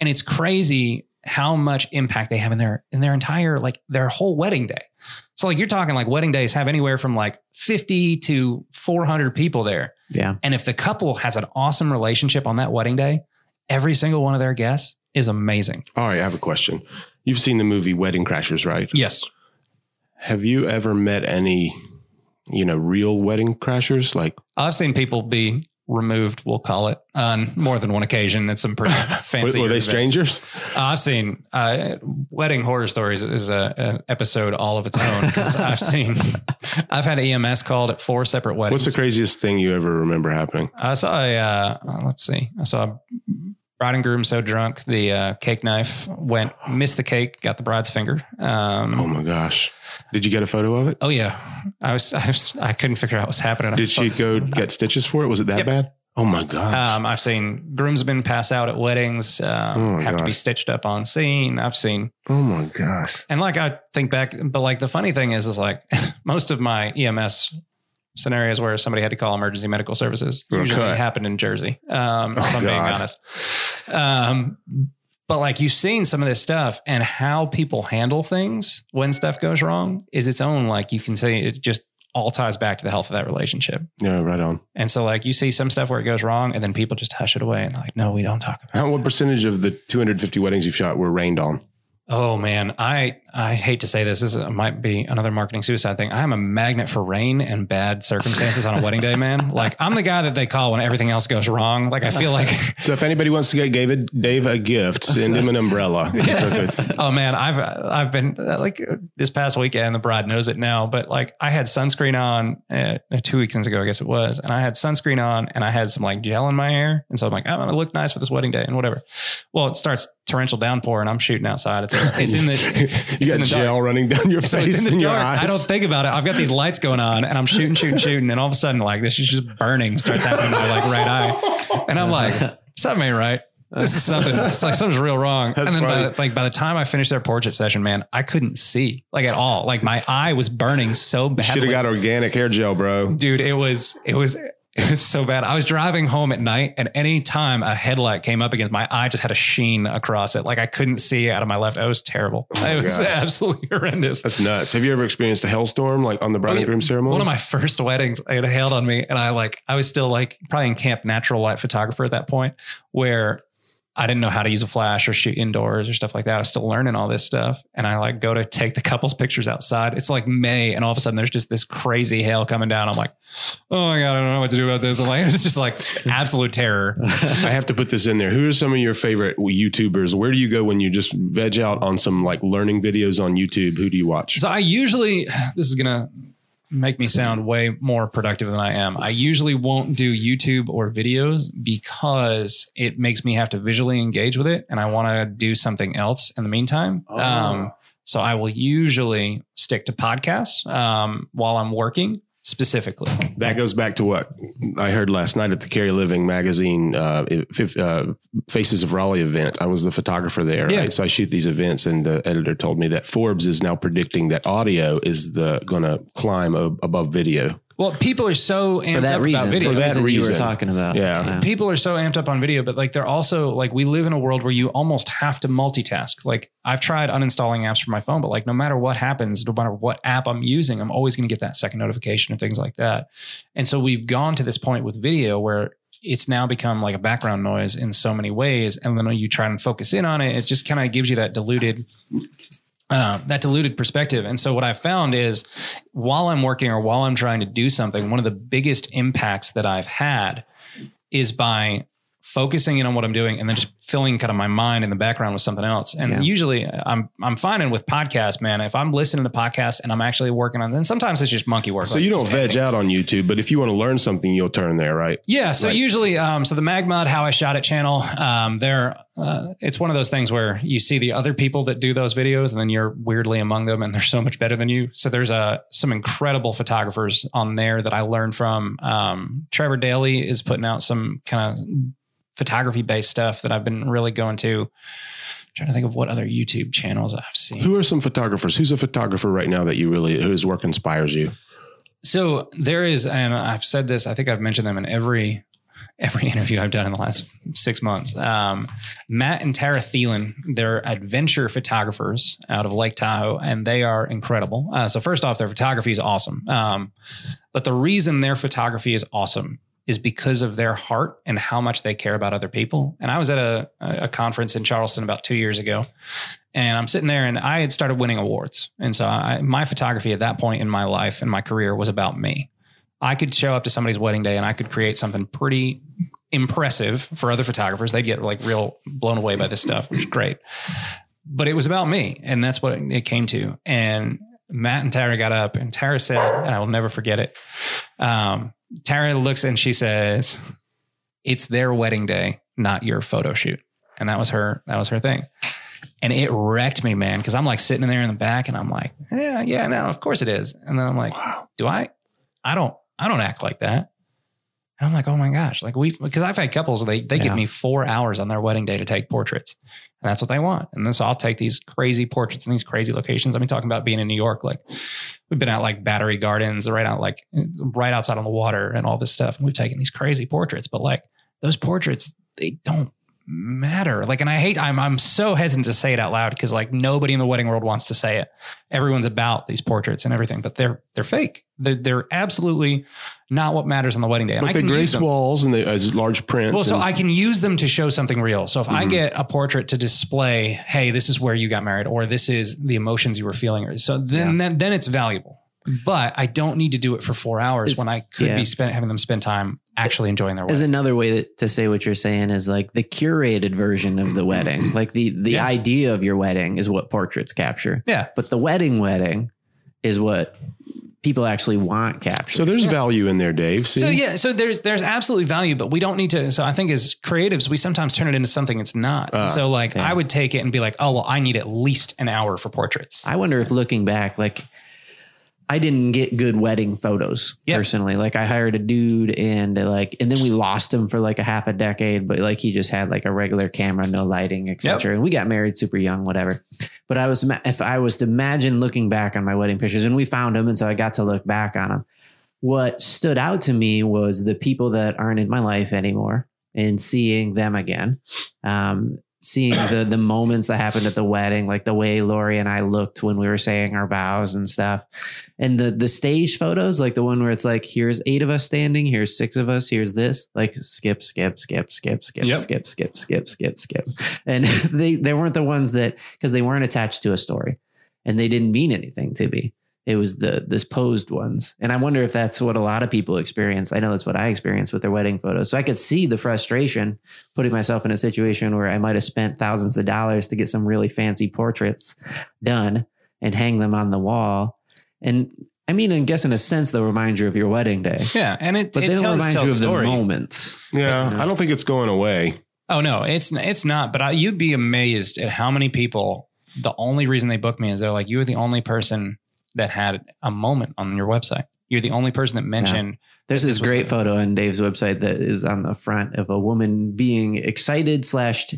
And it's crazy how much impact they have in their, in their entire, like their whole wedding day. So like you're talking like wedding days have anywhere from like 50 to 400 people there. yeah. And if the couple has an awesome relationship on that wedding day, every single one of their guests is amazing. All right, I have a question. You've seen the movie Wedding Crashers, right? Yes. Have you ever met any, you know, real wedding crashers? Like, I've seen people be removed, we'll call it, on more than one occasion. It's some pretty *laughs* fancy. Were, they events. strangers? Uh, I've seen uh, wedding horror stories is a, an episode all of its own. 'cause *laughs* I've seen, I've had EMS called at four separate weddings. What's the craziest thing you ever remember happening? I saw a, uh, let's see, I saw a bride and groom so drunk the uh, cake knife went, missed the cake, got the bride's finger. Um, Oh my gosh! Did you get a photo of it? Oh yeah, I was I, was, I couldn't figure out what was happening. Did she was- go get stitches for it? Was it that Yep. bad? Oh my gosh! Um, I've seen groomsmen pass out at weddings, um, Oh have to be stitched up on scene. I've seen, oh my gosh! and like I think back, but like the funny thing is, is like *laughs* most of my EMS scenarios where somebody had to call emergency medical services usually Okay. happened in Jersey. Um, if Oh, I'm being honest. Um, but like you've seen some of this stuff and how people handle things when stuff goes wrong is its own. Like you can say it just all ties back to the health of that relationship. Yeah, right on. And so like you see some stuff where it goes wrong and then people just hush it away and like, no, we don't talk about it. What percentage of the 250 weddings you've shot were rained on? Oh man, I I hate to say this. This might be another marketing suicide thing. I am a magnet for rain and bad circumstances on a wedding day, man. *laughs* Like I'm the guy that they call when everything else goes wrong. Like I feel like, *laughs* So if anybody wants to get David Dave a gift, send him an umbrella. *laughs* Oh man, I've I've been uh, like uh, this past weekend. The bride knows it now, but like I had sunscreen on uh, two weekends ago, I guess it was, and I had sunscreen on and I had some like gel in my hair, and so I'm like, I'm gonna look nice for this wedding day and whatever. Well, it starts torrential downpour and I'm shooting outside. It's it's in the you in got the dark. gel running down your *laughs* So face it's in the dark. I don't think about it. I've got these lights going on and I'm shooting, shooting, shooting. And all of a sudden, like this is just burning starts happening to my like right eye. And I'm like, something ain't right. This is something. It's like something's real wrong. That's and then by the, like by the time I finished their portrait session, man, I couldn't see like at all. Like my eye was burning so bad. Should have got organic hair gel, bro. Dude, it was it was *laughs* it was so bad. I was driving home at night, and any time a headlight came up against my eye, just had a sheen across it. Like I couldn't see out of my left. It was terrible. Oh it was gosh. absolutely *laughs* horrendous. That's nuts. Have you ever experienced a hailstorm like on the bride and groom ceremony? One of my first weddings, it hailed on me, and I like I was still like probably in camp natural light photographer at that point, where I didn't know how to use a flash or shoot indoors or stuff like that. I was still learning all this stuff, and I like go to take the couples pictures outside. It's like May, and all of a sudden there's just this crazy hail coming down. I'm like, oh my god, I don't know what to do about this. I'm *laughs* like, it's just like absolute terror. *laughs* I have to put this in there. Who are some of your favorite YouTubers? Where do you go when you just veg out on some like learning videos on YouTube? Who do you watch? So I usually, *sighs* this is gonna make me sound way more productive than I am. I usually won't do YouTube or videos because it makes me have to visually engage with it, and I want to do something else in the meantime. Oh. Um, so I will usually stick to podcasts um, while I'm working specifically. That goes back to what I heard last night at the Cary Living magazine uh, uh, Faces of Raleigh event. I was the photographer there, Yeah. right? So I shoot these events, and the editor told me that Forbes is now predicting that audio is the going to climb above video. Well, people are so amped for that up reason. about video. For the that reason you were talking about. Yeah. people are so amped up on video, but like they're also like we live in a world where you almost have to multitask. Like I've tried uninstalling apps from my phone, but like no matter what happens, no matter what app I'm using, I'm always going to get that second notification and things like that. And so we've gone to this point with video where it's now become like a background noise in so many ways. And then when you try and focus in on it, it just kind of gives you that diluted uh, that diluted perspective. And so what I've found is while I'm working or while I'm trying to do something, one of the biggest impacts that I've had is by focusing in on what I'm doing and then just filling kind of my mind in the background with something else. And Yeah. usually I'm I'm finding with podcasts, man, if I'm listening to podcasts and I'm actually working on then sometimes it's just monkey work. So like you don't veg out on YouTube, but if you want to learn something, you'll turn there, right? Yeah. So Like- usually, um, so the Magmod, how I shot it channel, um, there, uh, it's one of those things where you see the other people that do those videos and then you're weirdly among them and *laughs* they're so much better than you. So there's uh, some incredible photographers on there that I learned from. Um, Trevor Dayley is putting out some kind of photography based stuff that I've been really going to. trying to think of what other YouTube channels I've seen. Who are some photographers? Who's a photographer right now that you really whose work inspires you? So there is, and I've said this. I think I've mentioned them in every every *laughs* interview I've done in the last six months. Um, Matt and Tara Theilen, they're adventure photographers out of Lake Tahoe, and they are incredible. Uh, so first off, their photography is awesome. Um, but the reason their photography is awesome is because of their heart and how much they care about other people. And I was at a, a conference in Charleston about two years ago, and I'm sitting there and I had started winning awards. And so I, my photography at that point in my life and my career was about me. I could show up to somebody's wedding day and I could create something pretty impressive for other photographers. They'd get like real blown away by this stuff, which is great. But it was about me, and that's what it came to. And Matt and Tara got up, and Tara said, and I will never forget it. Um, Tara looks and she says, "It's their wedding day, not your photo shoot." And that was her. That was her thing. And it wrecked me, man, because I'm like sitting in there in the back, and I'm like, "Yeah, yeah, no, of course it is." And then I'm like, "Do I? I don't. I don't act like that." And I'm like, "Oh my gosh!" Like we, because I've had couples, they they Yeah. give me four hours on their wedding day to take portraits, and that's what they want. And then so I'll take these crazy portraits in these crazy locations. I mean, talking about being in New York, like we've been out like Battery Gardens, right out like right outside on the water, and all this stuff. And we've taken these crazy portraits, but like those portraits, they don't matter. Like, and I hate, I'm I'm so hesitant to say it out loud because like nobody in the wedding world wants to say it. Everyone's about these portraits and everything, but they're they're fake. They're they're absolutely not what matters on the wedding day. And But I the grace walls and the as large prints. Well, so and- I can use them to show something real. So if I Mhm. get a portrait to display, hey, this is where you got married, or this is the emotions you were feeling, or so then then, then it's valuable. But I don't need to do it for four hours It's- when I could yeah. be spent having them spend time actually enjoying their Is another way that, to say what you're saying is like the curated version of the wedding. *clears throat* Like the the Yeah. idea of your wedding is what portraits capture, Yeah. but the wedding wedding is what people actually want captured. so there's value in there, Dave. See? So yeah, so there's there's absolutely value, but we don't need to. So I think as creatives, we sometimes turn it into something it's not. Ah, so like yeah. I would take it and be like, oh well, I need at least an hour for portraits. I wonder if looking back, like I didn't get good wedding photos Yeah. personally. Like I hired a dude and uh, like, and then we lost him for like a half a decade, but like he just had like a regular camera, no lighting, etc. And we got married super young, whatever. But I was, if I was to imagine looking back on my wedding pictures and we found him. And so I got to look back on them. What stood out to me was the people that aren't in my life anymore and seeing them again. Um, seeing the the moments that happened at the wedding, like the way Lori and I looked when we were saying our vows and stuff. And the the stage photos, like the one where it's like, here's eight of us standing, here's six of us, here's this, like skip, skip, skip, skip, skip, Yep. skip, skip, skip, skip, skip. And *laughs* they they weren't the ones that because they weren't attached to a story and they didn't mean anything to me. It was the this posed ones. And I wonder if that's what a lot of people experience. I know that's what I experienced with their wedding photos. So I could see the frustration putting myself in a situation where I might have spent thousands of dollars to get some really fancy portraits done and hang them on the wall. And I mean, I guess in a sense, they'll remind you of your wedding day, Yeah, and it, but it they don't tells, remind tells you a of the moments. yeah, I don't think it's going away. Oh no, it's it's not. But I, you'd be amazed at how many people. The only reason they book me is they're like, "You're the only person that had a moment on your website. You're the only person that mentioned." There's This this great photo on Dave's website that is on the front of a woman being excited slash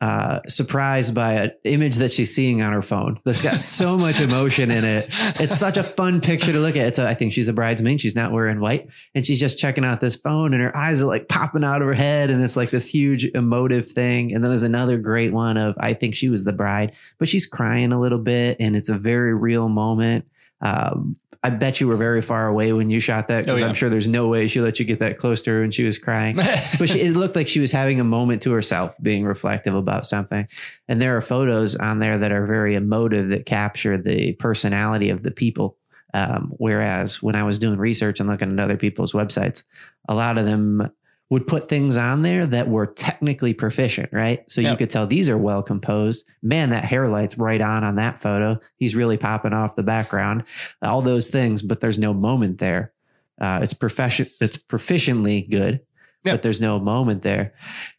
uh, surprised by an image that she's seeing on her phone that's got so *laughs* much emotion in it. It's such a fun picture to look at. It's a, I think she's a bridesmaid. She's not wearing white, and she's just checking out this phone, and her eyes are like popping out of her head, and it's like this huge emotive thing. And then there's another great one of I think she was the bride, but she's crying a little bit, and it's a very real moment. Um, I bet you were very far away when you shot that because Oh, yeah. I'm sure there's no way she let you get that close to her and she was crying. *laughs* but she, it looked like she was having a moment to herself, being reflective about something. And there are photos on there that are very emotive that capture the personality of the people. Um, whereas when I was doing research and looking at other people's websites, a lot of them would put things on there that were technically proficient, right? So you could tell these are well composed. Man, that hair light's right on on that photo. He's really popping off the background. All those things, but there's no moment there. Uh, it's profession. It's proficiently good, Yep. but there's no moment there.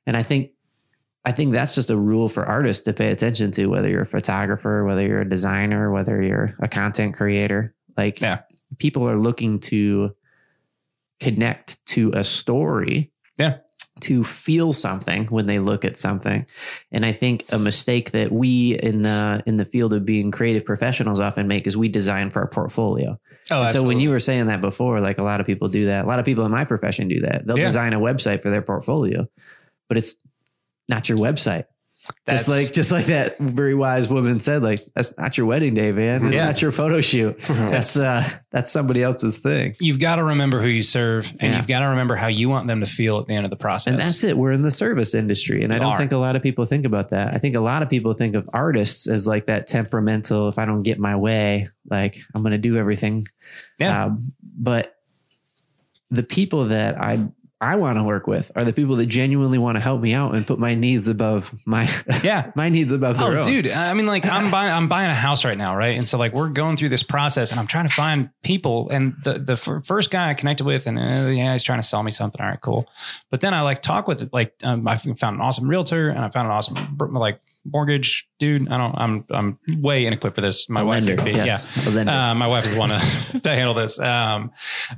And I think, I think that's just a rule for artists to pay attention to, whether you're a photographer, whether you're a designer, whether you're a content creator. Like, Yeah. people are looking to connect to a story Yeah. to feel something when they look at something. And i think a mistake that we in the in the field of being creative professionals often make is we design for our portfolio. Oh, so when you were saying that before like a lot of people do that. A lot of people in my profession do that. They'll Yeah. design a website for their portfolio but it's not your website That's- just like just like that very wise woman said like that's not your wedding day man it's Yeah. not your photo shoot *laughs* that's uh that's somebody else's thing you've got to remember who you serve, and Yeah. you've got to remember how you want them to feel at the end of the process. And that's it. We're in the service industry. And I don't are. think a lot of people think about that. I think a lot of people think of artists as like that temperamental, if I don't get my way, like I'm going to do everything. Yeah. Um, but the people that I I want to work with are the people that genuinely want to help me out and put my needs above my *laughs* Yeah. my needs above their Oh, own. dude. I mean, like I'm buying, I'm buying a house right now. Right. And so like, we're going through this process and I'm trying to find people and the, the fir- first guy I connected with and uh, yeah, he's trying to sell me something. All right, cool. But then I like talk with like, um, I found an awesome realtor and I found an awesome like mortgage dude. I don't, I'm, I'm way inequipped for this. My A wife, lender, be- yeah. yes, lender. Uh, my wife is the one to, *laughs* to handle this. Um,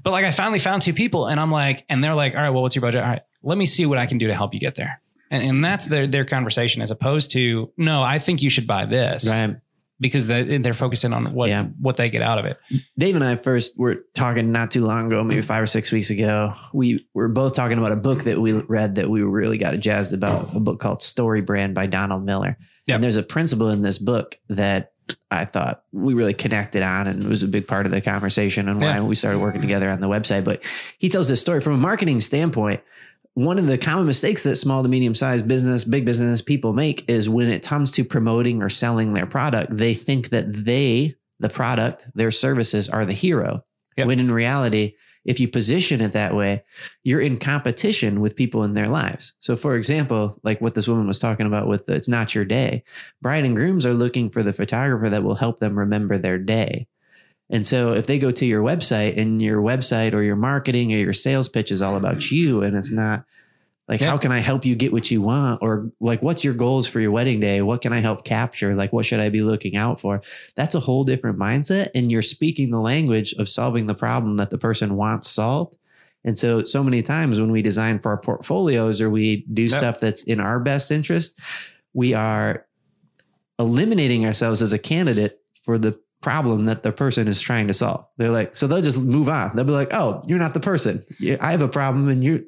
but like I finally found two people and I'm like, and they're like, all right, well, what's your budget? All right, let me see what I can do to help you get there. And, and that's their, their conversation as opposed to, no, I think you should buy this right. Because they, they're focused in on what, Yeah. what they get out of it. Dave and I first were talking not too long ago, maybe five or six weeks ago. We were both talking about a book that we read that we really got jazzed about, a book called StoryBrand by Donald Miller. Yep. And there's a principle in this book that I thought we really connected on and it was a big part of the conversation and why Yeah. we started working together on the website. But he tells this story from a marketing standpoint. One of the common mistakes that small to medium sized business, big business people make is when it comes to promoting or selling their product, they think that they, the product, their services are the hero. Yep. When in reality, if you position it that way, you're in competition with people in their lives. So, for example, like what this woman was talking about with the, it's not your day, bride and grooms are looking for the photographer that will help them remember their day. And so, if they go to your website and your website or your marketing or your sales pitch is all about you and it's not like, Yeah. how can I help you get what you want? Or like, what's your goals for your wedding day? What can I help capture? Like, what should I be looking out for? That's a whole different mindset. And you're speaking the language of solving the problem that the person wants solved. And so, so many times when we design for our portfolios or we do Yep. stuff that's in our best interest, we are eliminating ourselves as a candidate for the problem that the person is trying to solve. They're like, so they'll just move on. They'll be like, oh, you're not the person. I have a problem and you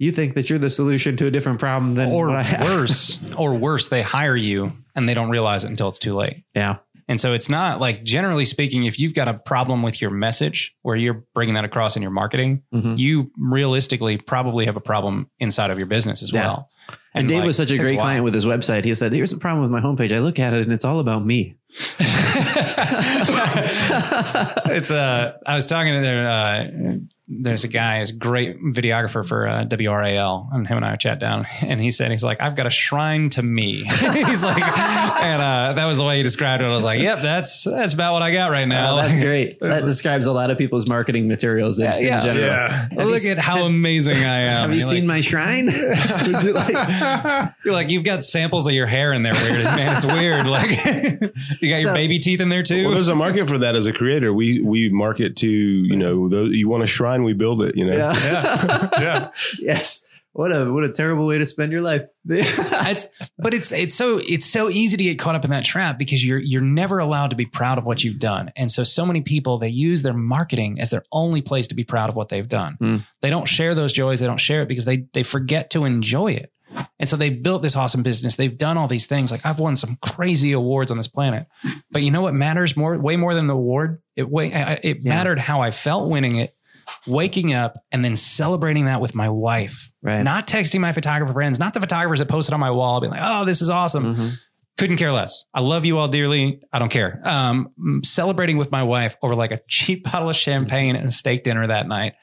you think that you're the solution to a different problem than Or what I have. worse, *laughs* or worse, they hire you and they don't realize it until it's too late. Yeah. And so it's not like generally speaking, if you've got a problem with your message where you're bringing that across in your marketing, Mhm. you realistically probably have a problem inside of your business as Yeah. well. And, Dave like, was such a great while. client with his website. He said, here's the problem with my homepage. I look at it and it's all about me. *laughs* *laughs* it's uh I was talking to there uh there's a guy, he's a great videographer for uh, WRAL, and him and I chat down, *laughs* and he said he's like, I've got a shrine to me. *laughs* he's like, and uh, that was the way he described it. I was like, Yep, that's that's about what I got right now. Oh, that's great. That describes a lot of people's marketing materials in, Yeah, yeah. in general. Yeah. Have Look you- at how amazing I am. Have you You're seen like, my shrine? *laughs* Would you like- You're like you've got samples of your hair in there, weird man. It's weird. Like you got your baby teeth in there too. Well, there's a market for that as a creator. We we market to you know those, you want a shrine, we build it. You know. yeah. *laughs* yeah. yes. What a what a terrible way to spend your life. *laughs* it's but it's it's so it's so easy to get caught up in that trap because you're you're never allowed to be proud of what you've done and so so many people they use their marketing as their only place to be proud of what they've done Hmm. they don't share those joys they don't share it because they they forget to enjoy it and so they've built this awesome business they've done all these things like i've won some crazy awards on this planet but you know what matters more way more than the award it way I- it Yeah. mattered how i felt winning it waking up and then celebrating that with my wife right. not texting my photographer friends, not the photographers that posted on my wall, being like, "Oh, this is awesome." Mhm. Couldn't care less. I love you all dearly. I don't care. Um, celebrating with my wife over like a cheap *laughs* bottle of champagne and a steak dinner that night,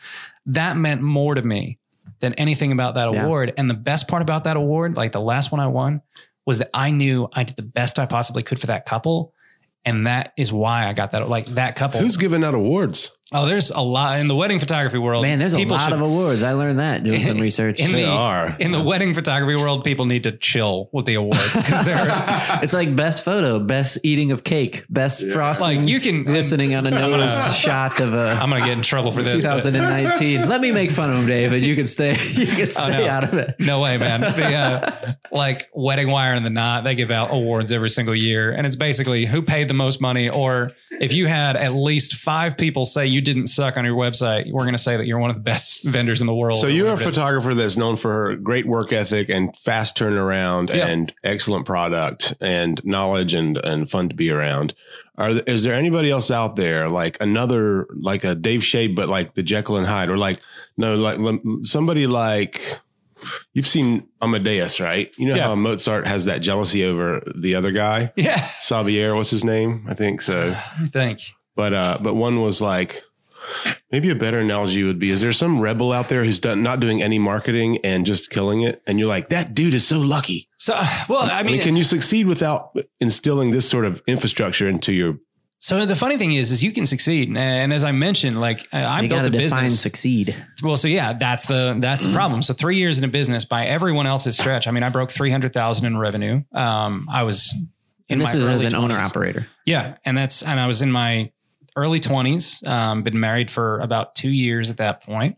that meant more to me than anything about that Yeah. award. And the best part about that award, like the last one I won, was that I knew I did the best I possibly could for that couple. And that is why I got that. Like that couple. Who's giving out awards? Oh, there's a lot in the wedding photography world. Man, there's a lot should- of awards. I learned that doing some *laughs* research. in They the are. in the wedding photography world, people need to chill with the awards because they're *laughs* it's like best photo, best eating of cake, best frosting, like you can. glistening on a I'm nose gonna- shot of a I'm gonna get in trouble for this. 2019. Let me make fun of him, David. you can stay. *laughs* You can Oh, stay no. out of it. No way, man. The uh, like WeddingWire and the Knot, they give out awards every single year, and it's basically who paid the most money, or if you had at least five people say you didn't suck on your website, we're going to say that you're one of the best *laughs* vendors in the world. So you're a whatever it is. photographer that's known for her great work ethic and fast turnaround Yeah. and excellent product and knowledge and and fun to be around. Are is there anybody else out there like another like a Dave Shade but like the Jekyll and Hyde or like no like somebody like you've seen Amadeus right? You know Yeah. how Mozart has that jealousy over the other guy Yeah, Sabier what's his name I think so. *sighs* I think. But uh but one was like maybe a better analogy would be: Is there some rebel out there who's done not doing any marketing and just killing it, and you're like, that dude is so lucky. So, *sighs* well, I I mean, mean, can you succeed without instilling this sort of infrastructure into your? so the funny thing is, is you can succeed. And as I mentioned, like I I you built a define business. succeed. Well, so yeah, that's the that's the problem. So three years in a business by everyone else's stretch. I mean, I broke three hundred thousand in revenue. Um, I was in And this my is as an owner operator. Yeah, and that's and I was in my early twenties. Um, been married for about two years at that point,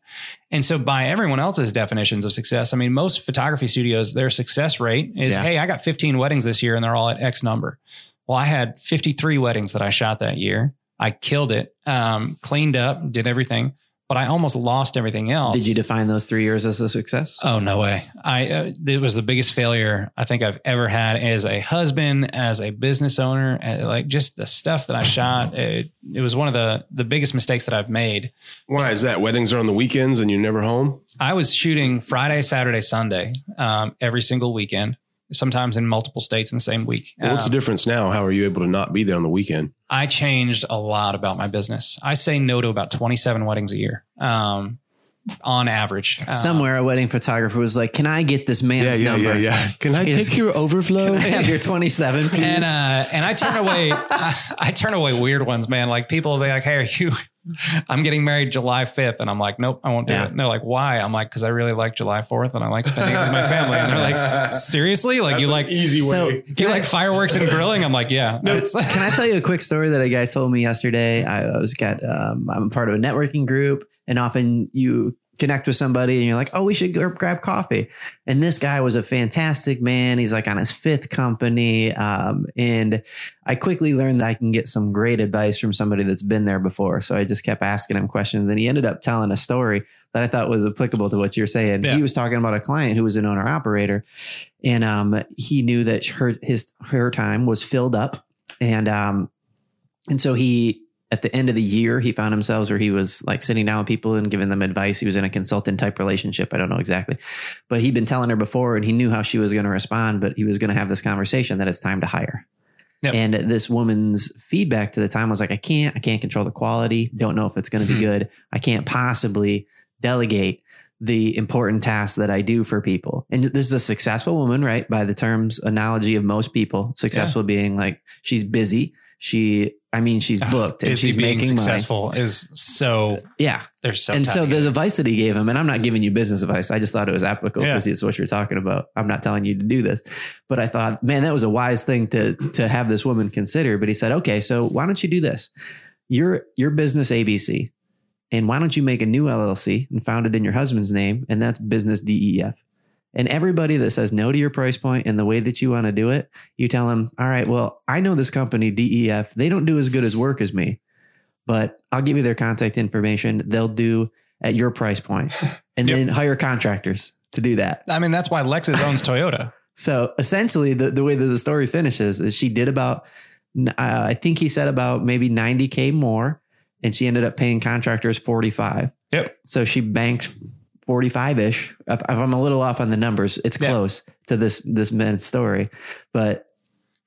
and so by everyone else's definitions of success, I mean, most photography studios their success rate is, Yeah. hey, I got fifteen weddings this year, and they're all at X number. Well, I had fifty three weddings that I shot that year. I killed it, um, cleaned up, did everything, but I almost lost everything else. Did you define those three years as a success? Oh no way! I uh, it was the biggest failure I think I've ever had as a husband, as a business owner. uh, Like just the stuff that I shot, it, it was one of the the biggest mistakes that I've made. Why is that? Weddings are on the weekends and you're never home. I was shooting Friday, Saturday, Sunday, um, every single weekend. Sometimes in multiple states in the same week. Well, what's Um, the difference now? How are you able to not be there on the weekend? I changed a lot about my business. I say no to about twenty seven weddings a year, um, on average. Um, Somewhere a wedding photographer was like, "Can I get this man's number? yeah. Can I Yes. take your overflow? Can I have your 27, please?" and uh, and I turn away *laughs* I, I turn away weird ones, man. Like people will be like, "Hey, are you?" *laughs* I'm getting married July 5th, and I'm like, "Nope, I won't do Yeah. it." And they're like, "Why?" I'm like, "Because I really like July 4th, and I like spending it with my family." And they're like, *laughs* "Seriously? Like you like easy So- way. do you like fireworks and grilling?" I'm like, "Yeah." No, It's- Can I tell you a quick story that a guy told me yesterday? I was got um, I'm part of a networking group, and often you connect with somebody and you're like, oh, we should go grab coffee. And this guy was a fantastic man. He's like on his fifth company. Um, and I quickly learned that I can get some great advice from somebody that's been there before. So I just kept asking him questions and he ended up telling a story that I thought was applicable to what you're saying. Yeah. He was talking about a client who was an owner operator and um, he knew that her, his, her time was filled up. And, um, and so he, at the end of the year, he found himself where he was like sitting down with people and giving them advice. He was in a consultant type relationship. I don't know exactly, but he'd been telling her before and he knew how she was going to respond, but he was going to have this conversation that it's time to hire. Yep. And this woman's feedback to the time was like, I can't, I can't control the quality. Don't know if it's going to be Hmm. good. I can't possibly delegate the important tasks that I do for people. And this is a successful woman, right? By the terms analogy of most people, successful being like she's busy. She, I mean, she's booked and she's being making money. successful is so uh, Yeah. they're so and so the advice that he gave him, and I'm not giving you business advice. I just thought it was applicable Yeah. because it's what you're talking about. I'm not telling you to do this, but I thought, man, that was a wise thing to to have this woman consider. But he said, okay, so why don't you do this? Your your business ABC, and why don't you make a new LLC and found it in your husband's name, and that's business DEF. And everybody that says no to your price point and the way that you want to do it, you tell them, all right, well, I know this company DEF. They don't do as good as work as me, but I'll give you their contact information. They'll do at your price point, *laughs* and Yep. then hire contractors to do that. I mean, that's why Lexus owns Toyota. *laughs* So essentially, the, the way that the story finishes is she did about, uh, I think he said about maybe 90K more, and she ended up paying contractors 45. Yep. So she banked 45 ish. If, if I'm a little off on the numbers, it's Yeah. close to this, this man's story. But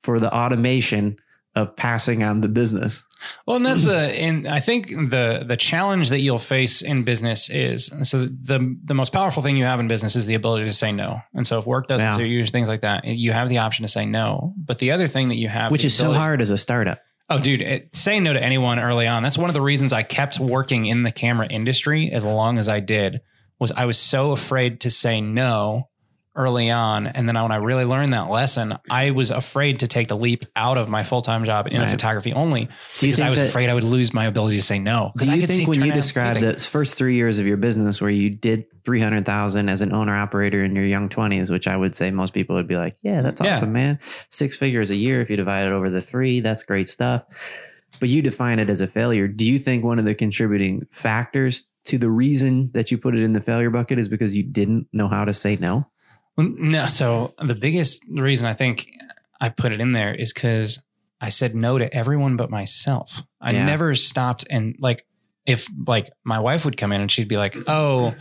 for the automation of passing on the business, Well, and that's the and I think the the challenge that you'll face in business is so the the most powerful thing you have in business is the ability to say no. And so if work doesn't Yeah. suit you, things like that, you have the option to say no. But the other thing that you have, which is so hard as a startup. Oh, dude, it, saying no to anyone early on. That's one of the reasons I kept working in the camera industry as long as I did. Was I was so afraid to say no early on, and then when I really learned that lesson, I was afraid to take the leap out of my full time job in Right. photography only because I was that- afraid I would lose my ability to say no. Do you could think when you out describe anything. the first three years of your business where you did 300,000 as an owner operator in your young 20s, which I would say most people would be like, yeah, that's Yeah. awesome, man. Six figures a year. If you divide it over the three, that's great stuff. But you define it as a failure. Do you think one of the contributing factors to the reason that you put it in the failure bucket is because you didn't know how to say no? Well, No, so the biggest reason I think I put it in there is because I said no to everyone but myself. I Yeah. never stopped and like if like my wife would come in and she'd be like, "Oh,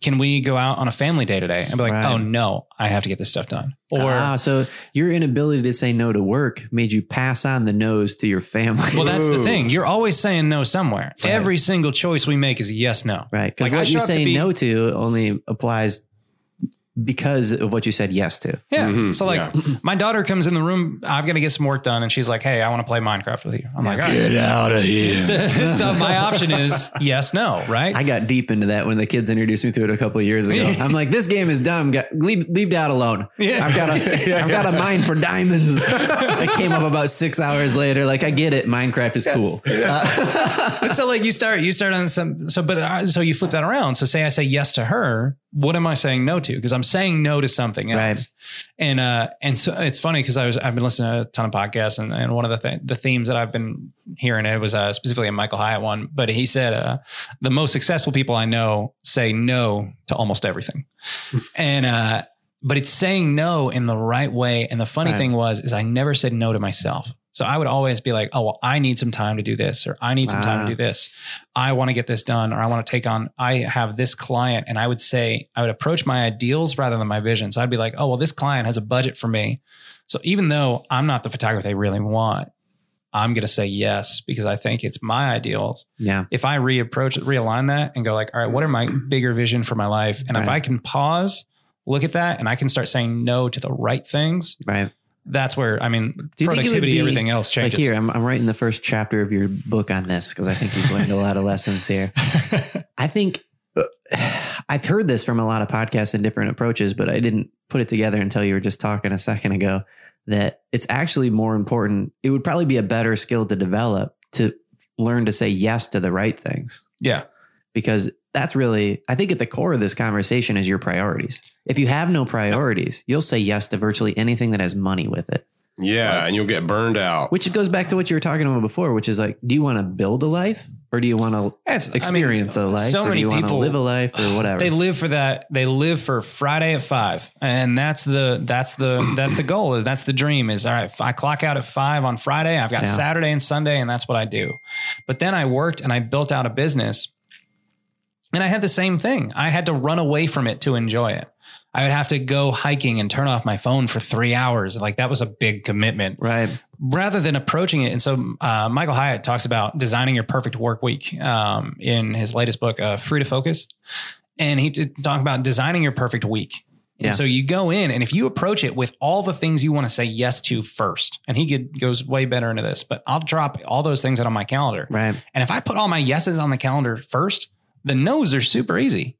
can we go out on a family day today? And be like, Right. oh no, I have to get this stuff done. Or ah, so your inability to say no to work made you pass on the no's to your family. well, that's the thing. You're always saying no somewhere. Right. Every single choice we make is a yes, no. right. Because Like, what you show up to say be- no to only applies because of what you said yes to. Yeah. Mhm. So like my daughter comes in the room, I've got to get some work done. And she's like, Hey, I want to play Minecraft with you. I'm like, all right. Get out of here. So, *laughs* so my option is yes, no, right? I got deep into that when the kids introduced me to it a couple of years ago. I'm like, this game is dumb. Got, leave leave dad alone. Yeah. I've got a *laughs* I've got a mind for diamonds. I came up about six hours later. Like I get it. Minecraft is cool. Uh, *laughs* but so like you start you start on some so but uh, so you flip that around so say i say yes to her what am i saying no to because i'm saying no to something else Right. and uh and so it's funny because i was i've been listening to a ton of podcasts and, and one of the th- the themes that i've been hearing it was uh, specifically a michael hyatt one but he said uh the most successful people i know say no to almost everything *laughs* and uh but it's saying no in the right way and the funny Right. thing was is i never said no to myself so i would always be like oh well i need some time to do this or i need some time Ah. to do this I want to get this done or I want to take on, I have this client. And I would say, I would approach my ideals rather than my vision. So I'd be like, oh, well, this client has a budget for me. So even though I'm not the photographer they really want, I'm going to say yes because I think it's my ideals. yeah. If I reapproach it, realign that and go like, all right, what are my bigger vision for my life? And if I can pause, look at that, and I can start saying no to the right things, Right. That's where, I mean, Do you think it would productivity, be- everything else Like here, I'm, I'm writing the first chapter of your book on this because I think you've learned a lot of lessons here. *laughs* I think uh, I've heard this from a lot of podcasts and different approaches, but I didn't put it together until you were just talking a second ago that it's actually more important. It would probably be a better skill to develop to learn to say yes to the right things yeah. because that's really, I think at the core of this conversation is your priorities. If you have no priorities, you'll say yes to virtually anything that has money with it. Yeah, and you'll get burned out. Which goes back to what you were talking about before, which is like, do you want to build a life or do you want to It's, I mean, experience a life? So or do many you want to people live a life or whatever? They live for that. They live for Friday at five, and that's the that's the that's the goal. That's the dream. Is all right. If I clock out at five on Friday. I've got Yeah. Saturday and Sunday, and that's what I do. But then I worked and I built out a business, and I had the same thing. I had to run away from it to enjoy it. I would have to go hiking and turn off my phone for three hours. Like that was a big commitment right. rather than approaching it. And so uh, Michael Hyatt talks about designing your perfect work week um, in his latest book, uh, Free to Focus. And he did talk about designing your perfect week. And Yeah. so you go in, and if you approach it with all the things you want to say yes to first, and he could, goes way better into this, but I'll drop all those things out on my calendar. Right. And if I put all my yeses on the calendar first, the no's are super easy.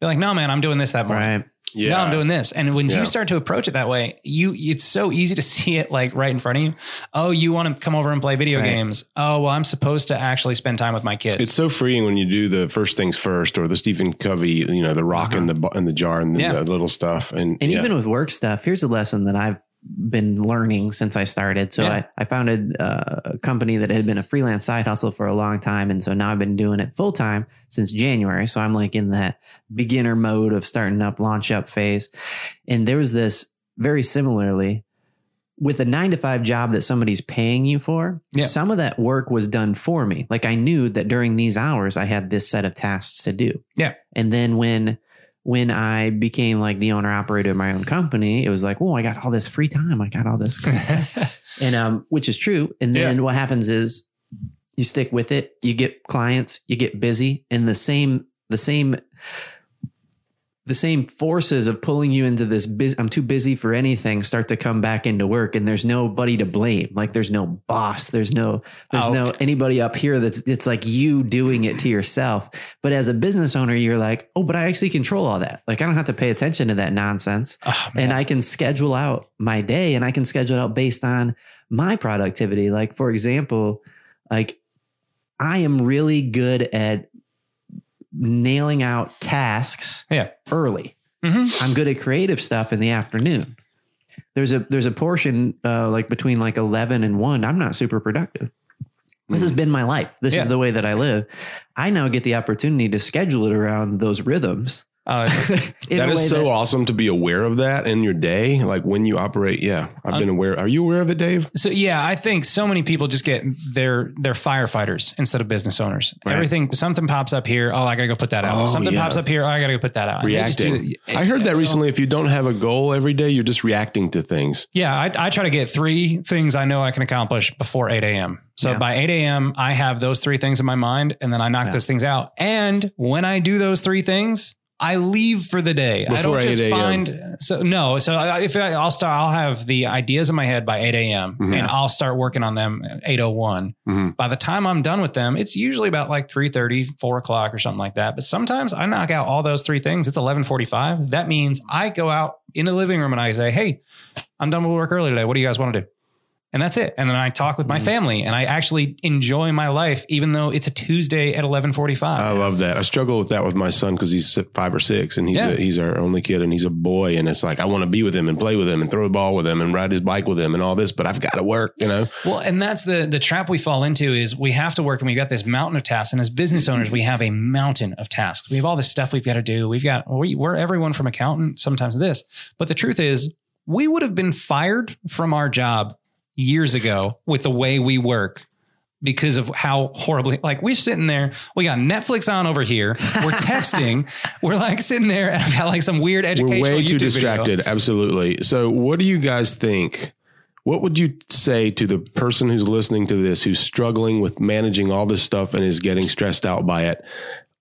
Be like, no, man, I'm doing this that morning. Right. Yeah, No, I'm doing this. And when Yeah. you start to approach it that way, you it's so easy to *laughs* see it like right in front of you. Oh, you want to come over and play video Right. games. Oh, well, I'm supposed to actually spend time with my kids. It's so freeing when you do the first things first, or the Stephen Covey, you know, the rock in uh-huh. the bu- in the jar and the, Yeah. the little stuff, and, And yeah. even with work stuff, here's a lesson that I've been learning since I started. So Yeah. I, I founded uh, a company that had been a freelance side hustle for a long time. And so now I've been doing it full time since January. So I'm like in that beginner mode of starting up, launch up phase. And there was this very similarly with a nine to five job that somebody's paying you for. Yeah. Some of that work was done for me. Like I knew that during these hours, I had this set of tasks to do. Yeah. And then when when I became like the owner operator of my own company, it was like, oh, I got all this free time. I got all this. *laughs* And um, which is true. And then what happens is you stick with it, you get clients, you get busy, and the same, the same, the same forces of pulling you into this bus I'm too busy for anything start to come back into work and there's nobody to blame. Like there's no boss, there's no there's Oh, no anybody up here that's it's like you doing it to yourself. But as a business owner, you're like, "Oh, but I actually control all that. Like I don't have to pay attention to that nonsense." Oh, and I can schedule out my day and I can schedule it out based on my productivity. Like, for example, like I am really good at nailing out tasks Yeah. early. Mhm. I'm good at creative stuff in the afternoon. There's a there's a portion uh, like between like 11 and 1 I'm not super productive. This has been my life. This Yeah. is the way that I live. I now get the opportunity to schedule it around those rhythms Uh, *laughs* that is so awesome to be aware of that in your day. Like when you operate. Yeah. I've been aware. Are you aware of it, Dave? So yeah, I think so many people just get they're they're firefighters instead of business owners. Right. Everything something pops up here. Oh, I gotta go put that out. Oh, something yeah. pops up here. Oh, I gotta go put that out. And they just do Reacting. it. I heard that recently. If you don't have a goal every day, you're just reacting to things. Yeah, I, I try to get three things I know I can accomplish before 8 a.m. So Yeah. by 8 a.m., I have those three things in my mind and then I knock Yeah. those things out. And when I do those three things, I leave for the day. I don't just find so no. So I- if I, I'll start, I'll have the ideas in my head by 8 a.m. Mhm. and I'll start working on them at 8:01. Mhm. By the time I'm done with them, it's usually about like 3:30, 4 o'clock or something like that. But sometimes I knock out all those three things. It's 11:45. That means I go out in the living room and I say, "Hey, I'm done with work early today. What do you guys want to do?" And that's it. And then I talk with my Mm-hmm. family and I actually enjoy my life, even though it's a Tuesday at 1145. I love that. I struggle with that with my son because he's five or six and he's Yeah. a, he's our only kid and he's a boy and it's like I want to be with him and play with him and throw a ball with him and ride his bike with him and all this, but I've got to work. You know, Well, and that's the the trap we fall into is we have to work and we've got this mountain of tasks. And as business owners, we have a mountain of tasks. We have all this stuff we've got to do. We've got we, we're everyone from accountant, sometimes this. But the truth is, we would have been fired from our job years ago with the way we work because of how horribly like we're sitting there we got netflix on over here we're *laughs* texting we're like sitting there and i've got like some weird educational we're way YouTube too video. distracted. Absolutely. So, what do you guys think? What would you say to the person who's listening to this, who's struggling with managing all this stuff and is getting stressed out by it?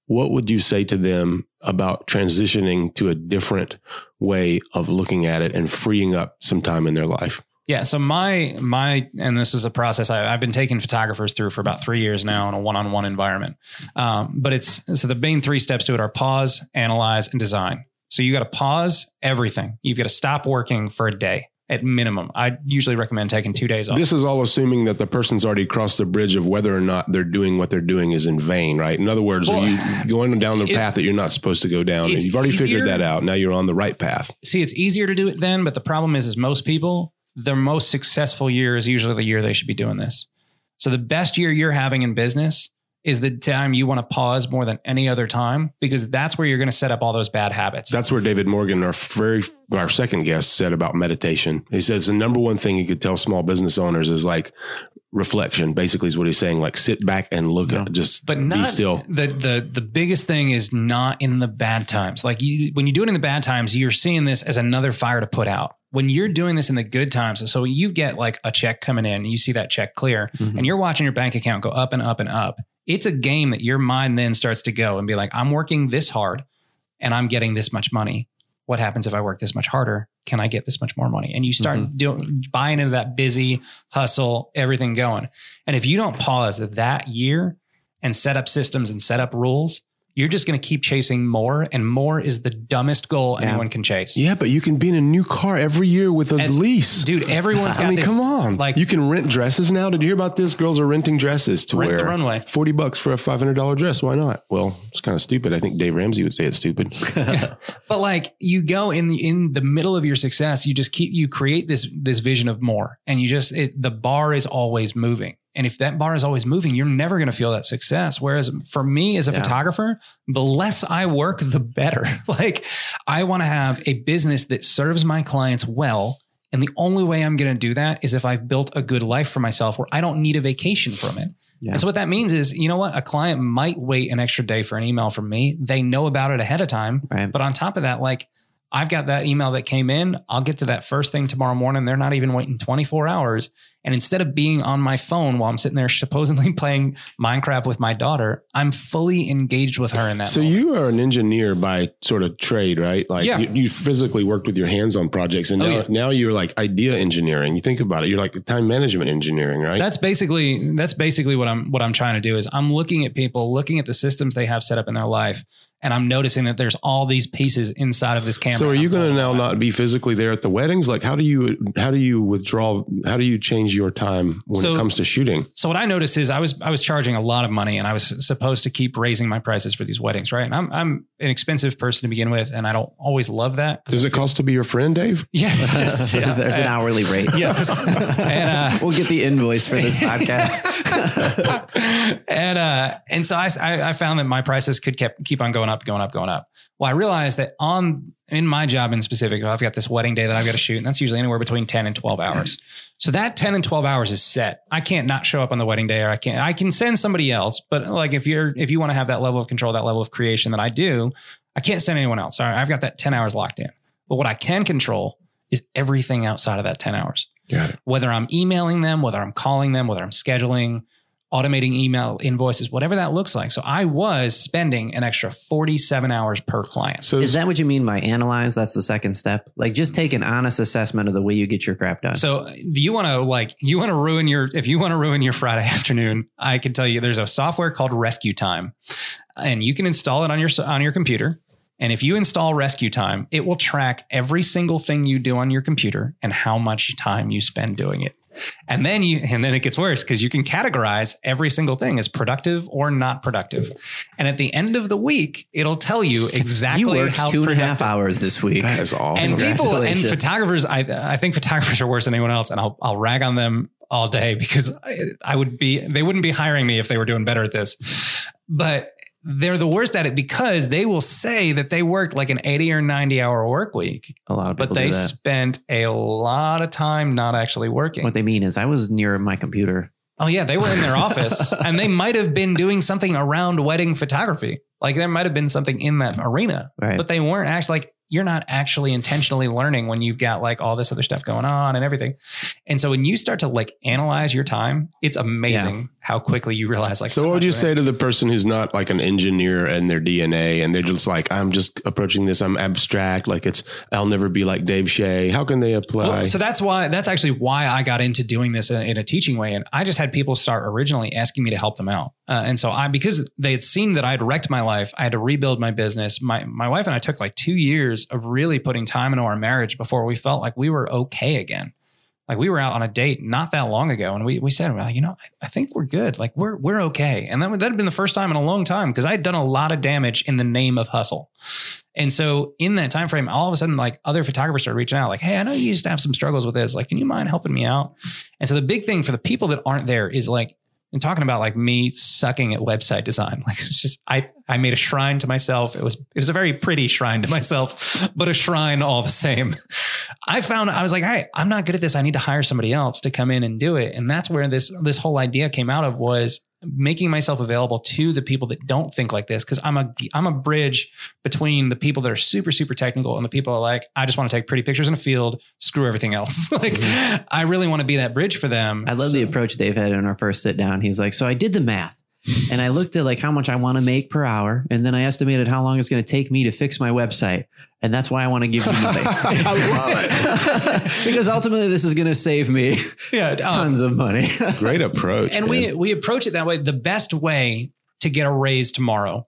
What would you say to them about transitioning to a different way of looking at it and freeing up some time in their life? Yeah. So my my and this is a process I, I've been taking photographers through for about three years now in a one-on-one environment. Um, but it's so the main three steps to it are pause, analyze, and design. So you got to pause everything. You've got to stop working for a day at minimum. I usually recommend taking two days off. This is all assuming that the person's already crossed the bridge of whether or not they're doing what they're doing is in vain, right? In other words, Well, are you going down the path that you're not supposed to go down? You've already figured that out. Now you're on the right path. See, it's easier to do it then, but the problem is, is most people, their most successful year is usually the year they should be doing this. So the best year you're having in business is the time you want to pause more than any other time because that's where you're going to set up all those bad habits. That's where David Morgan, our very our second guest, said about meditation. He says the number one thing he could tell small business owners is like reflection. Basically, is what he's saying. Like sit back and look Yeah. at just but be still. the the the biggest thing is not in the bad times. Like you, when you do it in the bad times, you're seeing this as another fire to put out. When you're doing this in the good times, so you get like a check coming in, you see that check clear, Mhm. and you're watching your bank account go up and up and up. It's a game that your mind then starts to go and be like, I'm working this hard, and I'm getting this much money. What happens if I work this much harder? Can I get this much more money? And you start doing buying into that busy hustle, everything going. And if you don't pause that year and set up systems and set up rules, you're just going to keep chasing more, and more is the dumbest goal Yeah. anyone can chase. Yeah, but you can be in a new car every year with a lease. Dude, everyone's *laughs* got I mean, this. come on. like- you can rent dresses now. Did you hear about this? Girls are renting dresses to Rent wear the runway. Forty bucks for a five hundred dollar dress. Why not? Well, it's kind of stupid. I think Dave Ramsey would say it's stupid. *laughs* *laughs* But like you go in the in the middle of your success, you just keep you create this this vision of more, and you just it, the bar is always moving. And if that bar is always moving, you're never going to feel that success. Whereas for me as a Yeah. photographer, the less I work, the better. *laughs* like I want to have a business that serves my clients well. And the only way I'm going to do that is if I've built a good life for myself where I don't need a vacation from it. Yeah. And so what that means is, you know what? A client might wait an extra day for an email from me. They know about it ahead of time. Right. But on top of that, like I've got that email that came in. I'll get to that first thing tomorrow morning. They're not even waiting 24 hours. And instead of being on my phone while I'm sitting there supposedly *laughs* playing Minecraft with my daughter, I'm fully engaged with her in that. So moment. you are an engineer by sort of trade, right? Like Yeah. you, you physically worked with your hands on projects, and Oh, yeah. now you're like idea engineering. You think about it, you're like time management engineering, right? That's basically that's basically what I'm what I'm trying to do is I'm looking at people, looking at the systems they have set up in their life, and I'm noticing that there's all these pieces inside of this camera. so are you going to now not be physically there at the weddings? Like how do you how do you withdraw? How do you change your time when So- it comes to shooting? So what I noticed is I was I was charging a lot of money and I was supposed to keep raising my prices for these weddings, right? And I'm I'm an expensive person to begin with, and I don't always love that. Does it feel- cost to be your friend, Dave? *laughs* Yes. *laughs* yeah. There's an hourly rate. *laughs* Yes. and uh, we'll get the invoice for this podcast. and uh, and so I, I I found that my prices could keep keep on going up, going up, going up. Well, I realized that on in my job in specific, I've got this wedding day that I've got to shoot, and that's usually anywhere between ten and twelve hours. *clears throat* So that ten and twelve hours is set. I can't not show up on the wedding day, or I can't. I can send somebody else, but like if you're if you want to have that level of control, that level of creation that I do, I can't send anyone else. All right, I've got that ten hours locked in. But what I can control is everything outside of that ten hours Got it. whether I'm emailing them, whether I'm calling them, whether I'm scheduling, automating email invoices, whatever that looks like. So I was spending an extra 47 hours per client. So Is that what you mean by analyze? That's the second step. Like just take an honest assessment of the way you get your crap done. So uh, you want to like you want to ruin your if you want to ruin your Friday *laughs* afternoon, I can tell you there's a software called RescueTime, and you can install it on your on your computer. And if you install RescueTime, it will track every single thing you do on your computer and how much time you spend doing it. And then you and then it gets worse because you can categorize every single thing as productive or not productive. And at the end of the week, it'll tell you *laughs* exactly you worked how two and a half hours this week. that is awesome. and people and photographers, I I think photographers are worse than anyone else, and I'll I'll rag on them all day *laughs* because I, I would be they wouldn't be hiring me if they were doing better at this, but they're the worst at it because they will say that they worked like an 80 or 90 hour work week, A lot of people but they spent a lot of time not actually working. What they mean is I was near my computer. Oh yeah, they were in their office *laughs* and they might have been doing something around wedding photography. Like there might have been something in that arena, Right. but they weren't actually like you're not actually intentionally learning when you've got like all this other stuff going on and everything. And so when you start to like analyze your time, it's amazing how quickly you realize like So what not would you doing say to the person who's not like an engineer and their DNA and they're just like, I'm just approaching this, I'm abstract, like it's I'll never be like Dave Shay. How can they apply? Well, so that's why that's actually why I got into doing this in, in a teaching way, and I just had people start originally asking me to help them out, uh, and so I because they had seen that I had wrecked my life, I had to rebuild my business. My my wife and I took like two years of really putting time into our marriage before we felt like we were okay again. Like we were out on a date not that long ago, and we we said, well, you know, I, I think we're good. Like we're we're okay, and that that had been the first time in a long time because I had done a lot of damage in the name of hustle. And so in that time frame, all of a sudden, like other photographers started reaching out, like, "Hey, I know you used to have some struggles with this. Like, can you mind helping me out?" And so the big thing for the people that aren't there is like, and talking about like me sucking at website design. *laughs* Like, it's just I I made a shrine to myself. It was it was a very pretty shrine to *laughs* myself, but a shrine all the same. *laughs* I found I was like, "Hey, I'm not good at this. I need to hire somebody else to come in and do it." And that's where this this whole idea came out of was making myself available to the people that don't think like this because I'm a I'm a bridge between the people that are super super technical and the people are like I just want to take pretty pictures in a field screw everything else *laughs* like mm-hmm. I really want to be that bridge for them I love the So- approach Dave had in our first sit down. He's like, so I did the math *laughs* and I looked at like how much I want to make per hour. And then I estimated how long it's going to take me to fix my website. And that's why I want to give you money. *laughs* I love it. *laughs* because ultimately this is going to save me yeah um, tons of money. *laughs* Great approach. and man. we we approach it that way the best way to get a raise tomorrow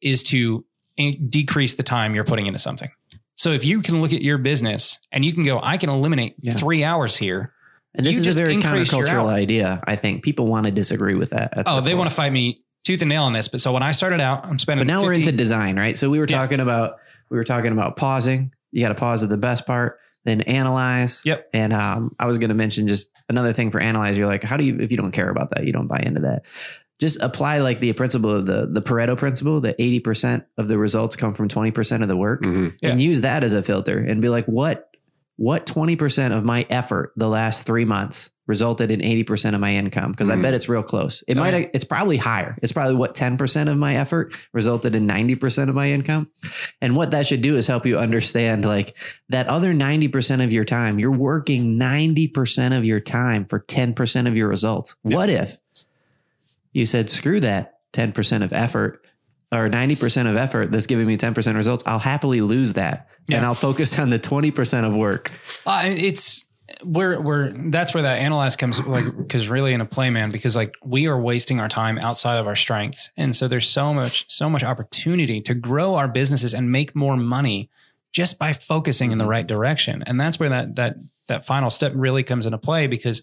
is to in- decrease the time you're putting into something so if you can look at your business and you can go i can eliminate Yeah. three hours here And this You is a very increase your countercultural idea. I think people want to disagree with that. oh the they core. want to fight me tooth and nail on this but so when i started out i'm spending But now we're into design, right? So we were Yeah. talking about we were talking about pausing. You got to pause at the best part, then analyze. Yep. And um, I was going to mention just another thing for analyze. You're like, how do you if you don't care about that, you don't buy into that. Just apply like the principle of the the Pareto principle that 80% of the results come from 20% of the work Mhm. Yeah. and use that as a filter and be like, what what 20% of my effort the last three months resulted in 80% of my income? Because I Mhm. bet it's real close. It Oh, might, yeah. it's probably higher. It's probably what 10% of my effort resulted in 90% of my income. And what that should do is help you understand like that other 90% of your time, you're working 90% of your time for 10% of your results. Yeah. What if you said, screw that 10% of effort or 90% of effort that's giving me 10% results? I'll happily lose that. And I'll focus on the 20% of work. Uh, it's we're we're that's where that analyze comes like because really in a play man because like we are wasting our time outside of our strengths and so there's so much so much opportunity to grow our businesses and make more money just by focusing in the right direction and that's where that that that final step really comes into play because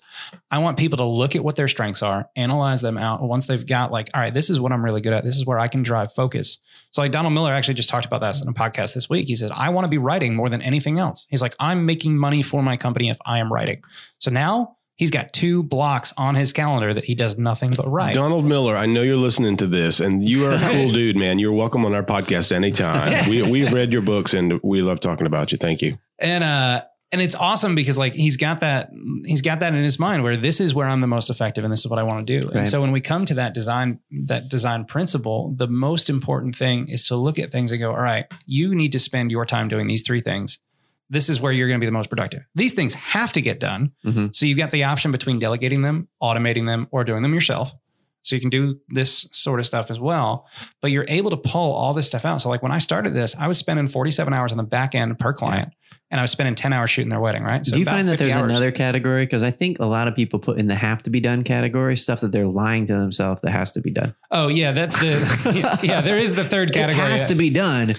I want people to look at what their strengths are, analyze them out. Once they've got like, all right, this is what I'm really good at. This is where I can drive focus. So like Donald Miller actually just talked about that in a podcast this week. He said, I want to be writing more than anything else. He's like, I'm making money for my company if I am writing. So now he's got two blocks on his calendar that he does nothing but write. Donald Miller, I know you're listening to this, and you are a cool *laughs* dude, man. You're welcome on our podcast anytime. *laughs* we we've read your books, and we love talking about you. Thank you. and uh and it's awesome because like he's got that he's got that in his mind where this is where I'm the most effective and this is what I want to do. Right. And so when we come to that design that design principle, the most important thing is to look at things and go, all right, you need to spend your time doing these three things. This is where you're going to be the most productive. These things have to get done. Mhm. So you've got the option between delegating them, automating them, or doing them yourself. So you can do this sort of stuff as well, but you're able to pull all this stuff out. So like when I started this, I was spending 47 hours on the back end per client and I was spending 10 hours shooting their wedding, right? So Do you find that there's hours. another category? Because I think a lot of people put in the have to be done category stuff that they're lying to themselves that has to be done. Oh yeah, that's the *laughs* yeah. There is the third category. It has to be done.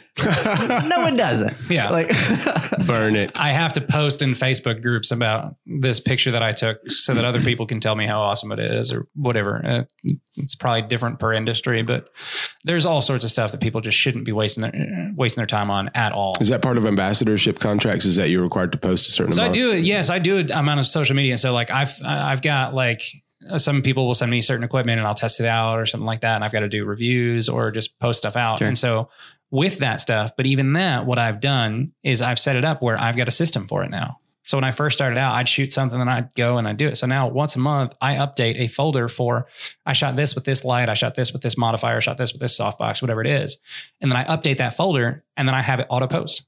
no one does it. *laughs* Yeah. Like *laughs* Burn it. I have to post in Facebook groups about this picture that I took so that other people can tell me how awesome it is or whatever. Uh, it's probably different per industry, but there's all sorts of stuff that people just shouldn't be wasting their wasting their time on at all. Is that part of ambassadorship contracts? Is that you're required to post a certain So I do it. Yes, I do it. I'm on social media. So like I've I've got like some people will send me certain equipment and I'll test it out or something like that. And I've got to do reviews or just post stuff out. Sure. And so with that stuff, but even that, what I've done is I've set it up where I've got a system for it now. So when I first started out, I'd shoot something and I'd go and I'd do it. So now once a month, I update a folder for I shot this with this light, I shot this with this modifier, I shot this with this softbox, whatever it is. And then I update that folder and then I have it auto post.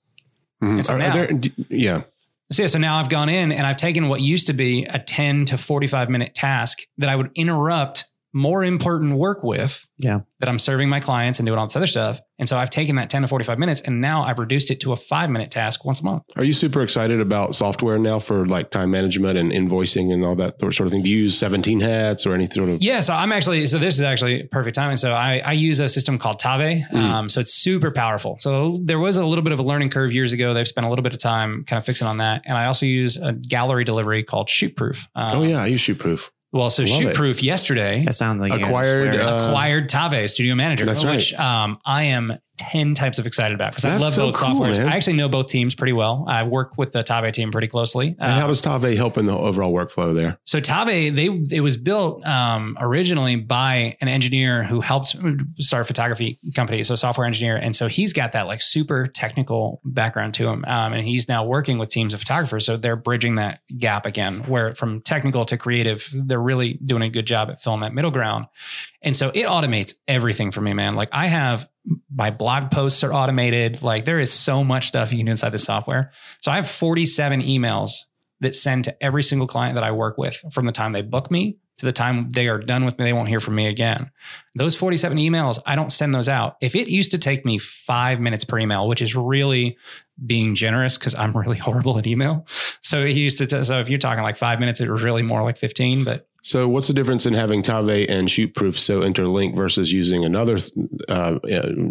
Mhm. And so Are- are now- there- d- yeah. So yeah, so now I've gone in and I've taken what used to be a 10 to 45 minute task that I would interrupt more important work with Yeah. that I'm serving my clients and doing all this other stuff. And so I've taken that 10 to 45 minutes and now I've reduced it to a five minute task once a month. Are you super excited about software now for like time management and invoicing and all that sort of thing? Do you use 17 hats or any sort of? Yeah. So I'm actually, so this is actually perfect timing. So I, I use a system called Tave. Mm. Um, so it's super powerful. So there was a little bit of a learning curve years ago. They've spent a little bit of time kind of fixing on that. And I also use a gallery delivery called Shootproof. Um, Oh yeah, I use Shootproof. Well, so. Shootproof yesterday that sounds like Acquired, uh, acquired Tave Studio Manager, That's right. which um, I am 10 types of excited about because I love so both cool, softwares. man. I actually know both teams pretty well. I work with the Tave team pretty closely. And how Um, does Tave help in the overall workflow there? so Tave, they it was built um, originally by an engineer who helped start a photography company, so software engineer, and so he's got that like super technical background to him, um, and he's now working with teams of photographers. So they're bridging that gap again, where from technical to creative, they're really doing a good job at filling that middle ground. And so it automates everything for me, man. Like I have my blog posts are automated. Like there is so much stuff you can do inside the software. So I have 47 emails that send to every single client that I work with from the time they book me to the time they are done with me. They won't hear from me again. Those 47 emails, I don't send those out. If it used to take me five minutes per email, which is really being generous because I'm really *laughs* horrible at email. So it used to, t- so if you're talking like five minutes, it was really more like 15, but So what's the difference in having Tave and Shootproof so interlinked versus using another uh, uh,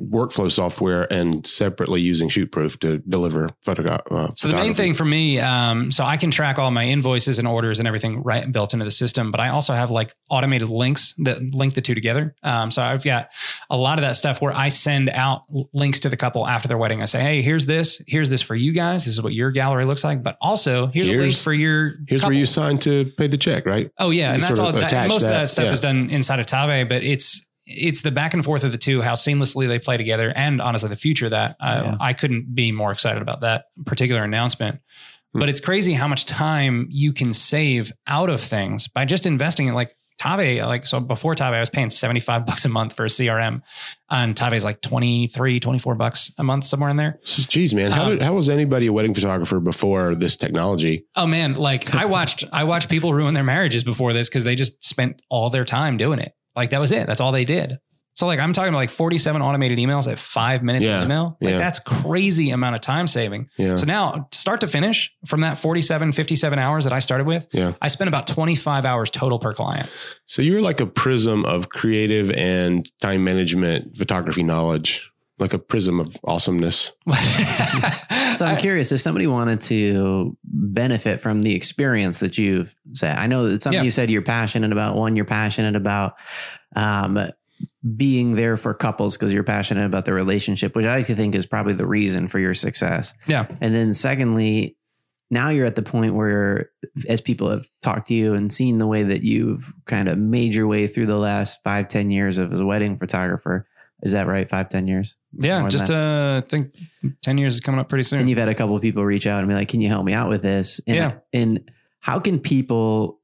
workflow software and separately using Shootproof to deliver photo? Uh, So the main thing for me, um, so I can track all my invoices and orders and everything right built into the system, but I also have like automated links that link the two together. Um, so I've got a lot of that stuff where I send out links to the couple after their wedding. I say, hey, here's this, here's this for you guys. This is what your gallery looks like, but also here's, a link for your. Here's couple. where you sign to pay the check, right? Oh yeah, and that's all. That, most of that, that stuff yeah. is done inside of Tave, but it's it's the back and forth of the two, how seamlessly they play together, and honestly, the future that I, Yeah. I couldn't be more excited about that particular announcement. Hmm. But it's crazy how much time you can save out of things by just investing in like Tave. Like so, before Tave, I was paying seventy five bucks a month for a CRM, and Tave is like 23, 24 bucks a month somewhere in there. Jeez, man, how Um, did how was anybody a wedding photographer before this technology? Oh man, like I *laughs* watched I watched people ruin their marriages before this because they just spent all their time doing it. Like that was it. That's all they did. So like I'm talking about like 47 automated emails at five minutes Yeah, of email. Like yeah. that's crazy amount of time saving. Yeah, So now start to finish from that 47, 57 hours that I started with, yeah. I spent about 25 hours total per client. So you're like a prism of creative and time management photography knowledge. like a prism of awesomeness. *laughs* So I'm curious if somebody wanted to benefit from the experience that you've said. I know that something Yeah. you said you're passionate about. One, you're passionate about um, being there for couples because you're passionate about the relationship, which I like to think is probably the reason for your success. Yeah. And then secondly, now you're at the point where, as people have talked to you and seen the way that you've kind of made your way through the last five, ten years of as a wedding photographer. Is that right? Five, ten years? yeah, just uh, I think ten years is coming up pretty soon. and you've had a couple of people reach out and be like, "Can you help me out with this?" And, Yeah. And how can people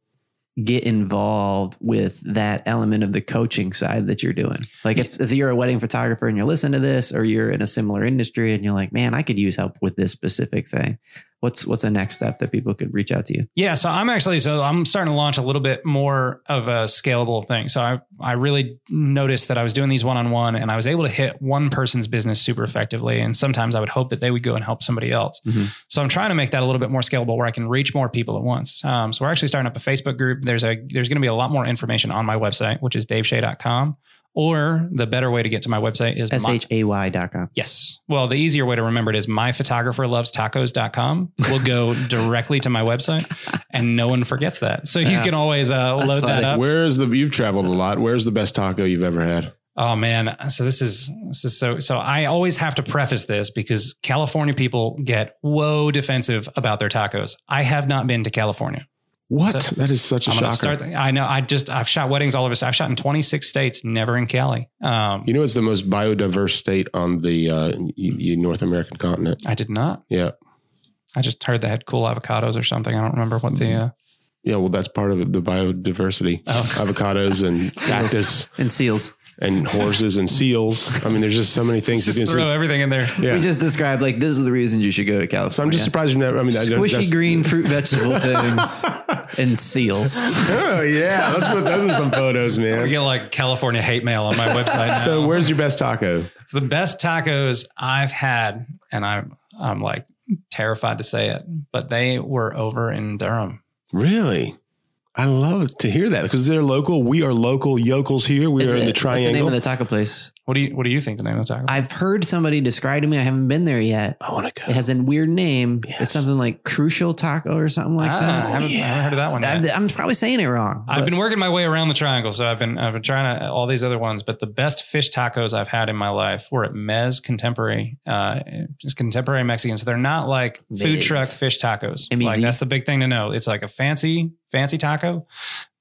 get involved with that element of the coaching side that you're doing? Like, if, if you're a wedding photographer and you're listening to this, or you're in a similar industry and you're like, "Man, I could use help with this specific thing," what's what's the next step that people could reach out to you? Yeah, so I'm actually so I'm starting to launch a little bit more of a scalable thing. So I I really noticed that I was doing these one on one, and I was able to hit one person's business super effectively. And sometimes I would hope that they would go and help somebody else. Mhm. So I'm trying to make that a little bit more scalable, where I can reach more people at once. Um, so we're actually starting up a Facebook group. There's a there's going to be a lot more information on my website, which is daveshay.com. Or the better way to get to my website is S my- H A Y dot com. Yes. Well, the easier way to remember it is myphotographerlovestacos.com We'll go *laughs* directly to my website and no one forgets that. So you Yeah. can always uh, That's load that up. Where's the you've traveled a lot? Where's the best taco you've ever had? Oh man. So this is this is so so I always have to preface this because California people get whoa defensive about their tacos. I have not been to California. What? So- that is such a I'm shocker. start I know I just I've shot weddings all over I've shot in 26 states, never in Cali. Um you know, it's the most biodiverse state on the uh, y- y- North American continent. I did not. Yeah, I just heard they had cool avocados or something. I don't remember what the uh, yeah. Well, that's part of the biodiversity. Oh. Avocados and *laughs* cactus And seals. And *laughs* horses and seals. I mean, there's just so many things you just can throw see. everything in there. Yeah. We just described like those are the reasons you should go to California. so I'm just surprised you never. I mean, I don't- squishy that's- green fruit vegetable things and seals. Oh yeah, let's put those in some photos, man. We get like California hate mail on my website. Now. So, where's your best taco? it's the best tacos I've had, and I'm I'm like terrified to say it, but they were over in Durham. Really? I love to hear that because they're local. We are local yokels here. We Is are in it- the What's the name of the taco place? What do you What do you think the name of the taco? Place? I've heard somebody describe to me. I haven't been there yet. I want to go. It has a weird name. Yes. It's something like Crucial Taco or something like Ah, I, that. haven't, I haven't heard of that one yet. I, am probably saying it wrong. I've but been working my way around the triangle, so I've been I've been trying to all these other ones, but the best fish tacos I've had in my life were at Mez Contemporary, uh, just contemporary Mexican. So they're not like food Mez. truck fish tacos. M E Z? Like that's the big thing to know. It's like a fancy fancy taco,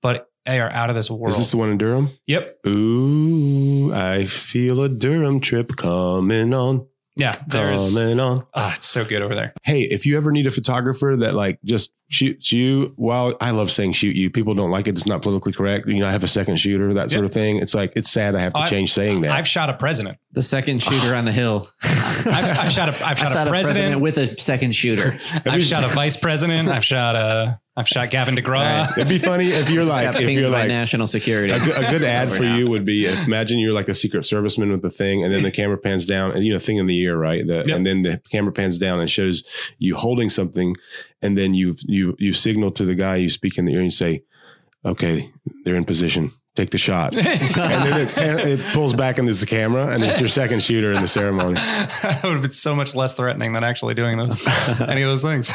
but they are out of this world. Is this the one in Durham? yep. Ooh, I feel a Durham trip coming on, Yeah. There's. coming on. Ah, it's so good over there. Hey, if you ever need a photographer that like just shoots you, well, I love saying shoot you. People don't like it. It's not politically correct. You know, I have a second shooter, that sort of thing. It's like it's sad I have to I- change saying that. I've shot a president. The second shooter on the hill. *laughs* I've, I've shot a I've I shot, shot a president. with a second shooter. *laughs* I've shot a vice president. I've shot a I've shot Gavin DeGraw. It'd be funny if you're like if you're like national security. a good, a good *laughs* ad for now. you would be if, imagine you're like a secret serviceman with the thing and then the camera pans down and you know thing in the ear right the, Yep. and then the camera pans down and shows you holding something and then you you you signal to the guy you speak in the ear and you say okay they're in position take the shot. *laughs* And then it, it pulls back and there's the camera and it's your second shooter in the ceremony. *laughs* That would have been so much less threatening than actually doing those *laughs* any of those things.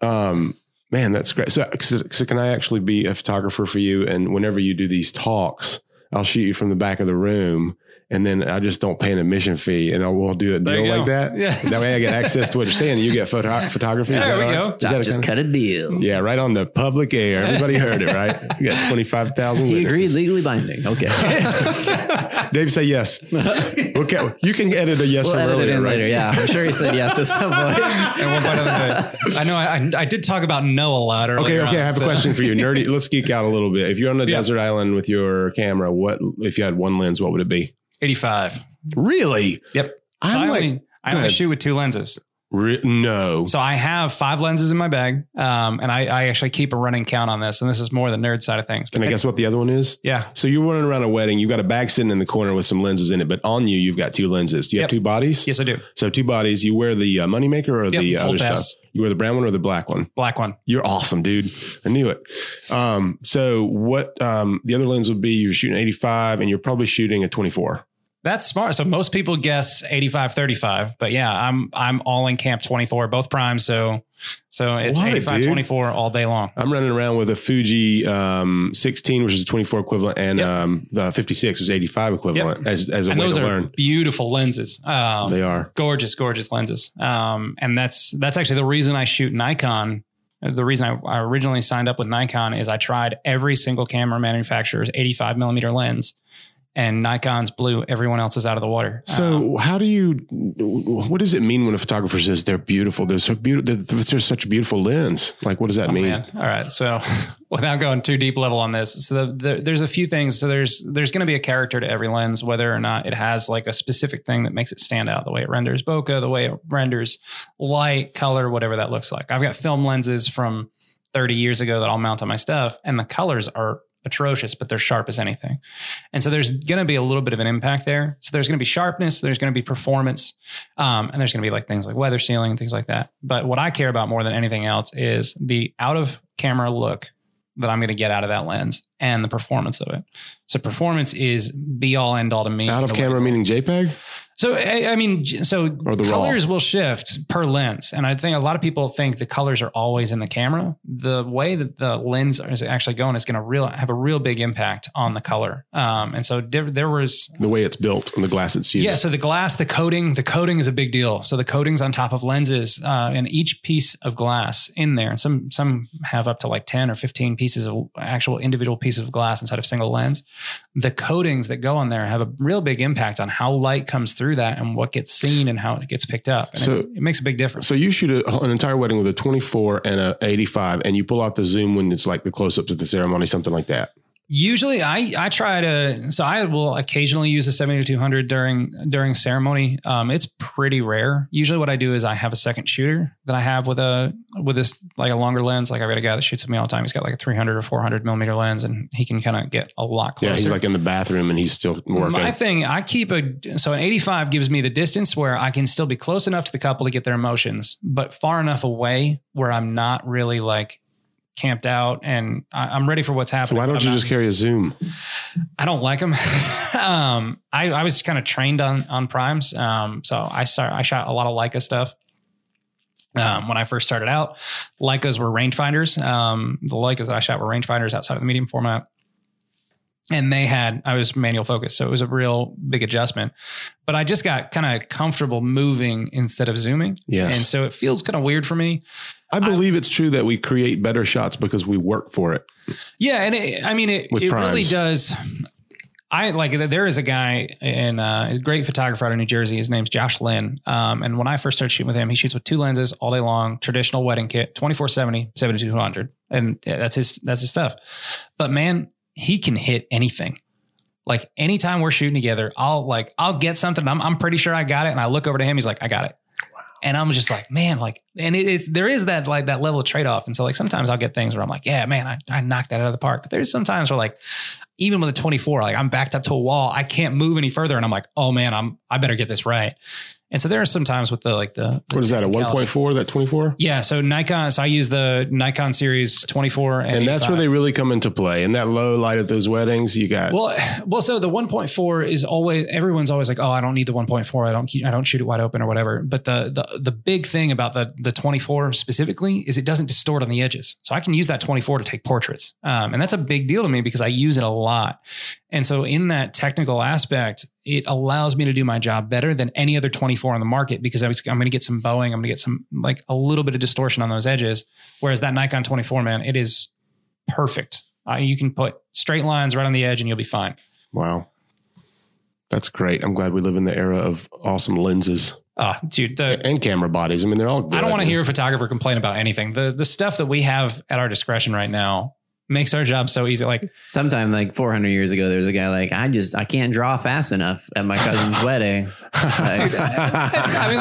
um man that's great. So, so so can i actually be a photographer for you? And whenever you do these talks i'll shoot you from the back of the room and then I just don't pay an admission fee, and I will do a deal like that. Yes. That way, I get access to what you're saying. You get photo- *laughs* photography. Is There that we go. Is that Josh a just kind cut a deal. yeah, right on the public air. Everybody heard it, right? You got twenty five thousand. He agreed, legally binding. Okay. *laughs* Dave, say yes. Okay, you can edit a yes we'll from edit earlier, it in right? later. Yeah, I'm sure he said yes at some point. *laughs* At one point of the day. I know I, I, I did talk about no a lot Okay, earlier. okay. on, I have so- a question for you, nerdy. Let's geek out a little bit. If you're on a Yeah. desert island with your camera, what if you had one lens? What would it be? 85. Really? Yep. So I'm I like- only, I go only shoot with two lenses. Re- no. So I have five lenses in my bag. Um, and I, I actually keep a running count on this. And this is more the nerd side of things. Can I guess what the other one is? Yeah. So you're running around a wedding. You've got a bag sitting in the corner with some lenses in it, but on you, you've got two lenses. Do you have two bodies? Yes, I do. So two bodies. You wear the uh, moneymaker or Yep, the other fast. stuff? You wear the brown one or the black one? Black one. You're awesome, dude. I knew it. Um, so what um, the other lens would be? You're shooting 85, and you're probably shooting a 24. That's smart. So most people guess 85 35, but yeah, I'm I'm all in camp 24, both primes. So so it's What, 85 dude? 24 all day long. I'm running around with a Fuji um, 16, which is a 24 equivalent, and Yep. um, the 56 is 85 equivalent as, as a And way those to are learn. beautiful lenses. Um, They are. gorgeous, gorgeous lenses. Um, and that's that's actually the reason I shoot Nikon. The reason I, I originally signed up with Nikon is I tried every single camera manufacturer's 85 millimeter lens, and Nikon's blew everyone else's out of the water. So, Um, how do you? What does it mean when a photographer says they're beautiful? They're so beautiful. There's such a beautiful lens. Like, what does that Oh, mean? man. All right. So *laughs* without going too deep level on this, so the, the, there's a few things. So there's there's going to be a character to every lens, whether or not it has like a specific thing that makes it stand out. The way it renders bokeh, the way it renders light, color, whatever that looks like. I've got film lenses from 30 years ago that I'll mount on my stuff, and the colors are atrocious, but they're sharp as anything. And so there's going to be a little bit of an impact there. So there's going to be sharpness, there's going to be performance, um, and there's going to be like things like weather sealing and things like that. But what I care about more than anything else is the out of camera look that I'm going to get out of that lens and the performance of it. So performance is be all end all to me. Out of camera meaning JPEG So I, I mean, so or the raw? colors will shift per lens, and I think a lot of people think the colors are always in the camera. The way that the lens is actually going is going to real have a real big impact on the color. Um, and so there, there was The way it's built and the glass it's used. yeah, so the glass, the coating, the coating is a big deal. So the coatings on top of lenses, uh, and each piece of glass in there, and some some have up to like ten or fifteen pieces of actual individual pieces of glass inside of single lens. The coatings that go on there have a real big impact on how light comes through that and what gets seen and how it gets picked up. And So- it, it makes a big difference. So you shoot a, an entire wedding with a 24 and a 85, and you pull out the zoom when it's like the close-ups at the ceremony, something like that. Usually, I I try to. So I will occasionally use a seventy two hundred during during ceremony. Um, it's pretty rare. Usually, what I do is I have a second shooter that I have with a with this like a longer lens. Like I've got a guy that shoots with me all the time. He's got like a three hundred or four hundred millimeter lens, and he can kind of get a lot closer. Yeah, he's like in the bathroom and he's still working. My thing, I keep a so an 85 gives me the distance where I can still be close enough to the couple to get their emotions, but far enough away where I'm not really like camped out and I, I'm ready for what's happening. so why don't you not- just carry a zoom? I don't like them. *laughs* um, I, I was kind of trained on on primes. Um, so I start I shot a lot of Leica stuff. Um, when I first started out, Leicas were rangefinders. Um, the Leicas that I shot were rangefinders outside of the medium format. And they had, I was manual focus. So it was a real big adjustment. But I just got kind of comfortable moving instead of zooming. Yes. And so it feels kind of weird for me. I believe it's true that we create better shots because we work for it. Yeah, and it, I mean, it, With it really does. I like there is a guy in uh, a great photographer out of New Jersey. His name's Josh Lynn. Um, and when I first started shooting with him, he shoots with two lenses all day long, traditional wedding kit, 2470, 7200. And yeah, that's his, that's his stuff. But man, he can hit anything. Like anytime we're shooting together, I'll like, I'll get something. I'm, I'm pretty sure I got it. And I look over to him. He's like, I got it. And I'm just like, man, like, and it is, there is that like that level of trade off. And so like sometimes I'll get things where I'm like, yeah, man, I, I knocked that out of the park. But there's sometimes where like, even with a 24, like I'm backed up to a wall, I can't move any further. And I'm like, oh man, I'm, I better get this right. And so there are some times with the like the, the What is that? A 1.4? That 24? Yeah. So Nikon, so I use the Nikon series 24 and, And that's where they really come into play. In that low light at those weddings, you got Well, well, so the 1.4 is always everyone's always like, oh, I don't need the 1.4. I don't keep, I don't shoot it wide open or whatever. But the the the big thing about the the 24 specifically is it doesn't distort on the edges. So I can use that 24 to take portraits, um, and that's a big deal to me because I use it a lot. And so in that technical aspect, it allows me to do my job better than any other 24 on the market because I was, I'm going to get some bowing, I'm going to get some like a little bit of distortion on those edges. Whereas that Nikon 24, man, it is perfect. Uh, you can put straight lines right on the edge and you'll be fine. wow. That's great. I'm glad we live in the era of awesome lenses Oh, dude, the and camera bodies. I mean, they're all good. I don't want to hear a photographer complain about anything. The the stuff that we have at our discretion right now makes our job so easy. Like, Sometime like 400 years ago, there's a guy like, I just, I can't draw fast enough at my cousin's *laughs* wedding. Like, I mean,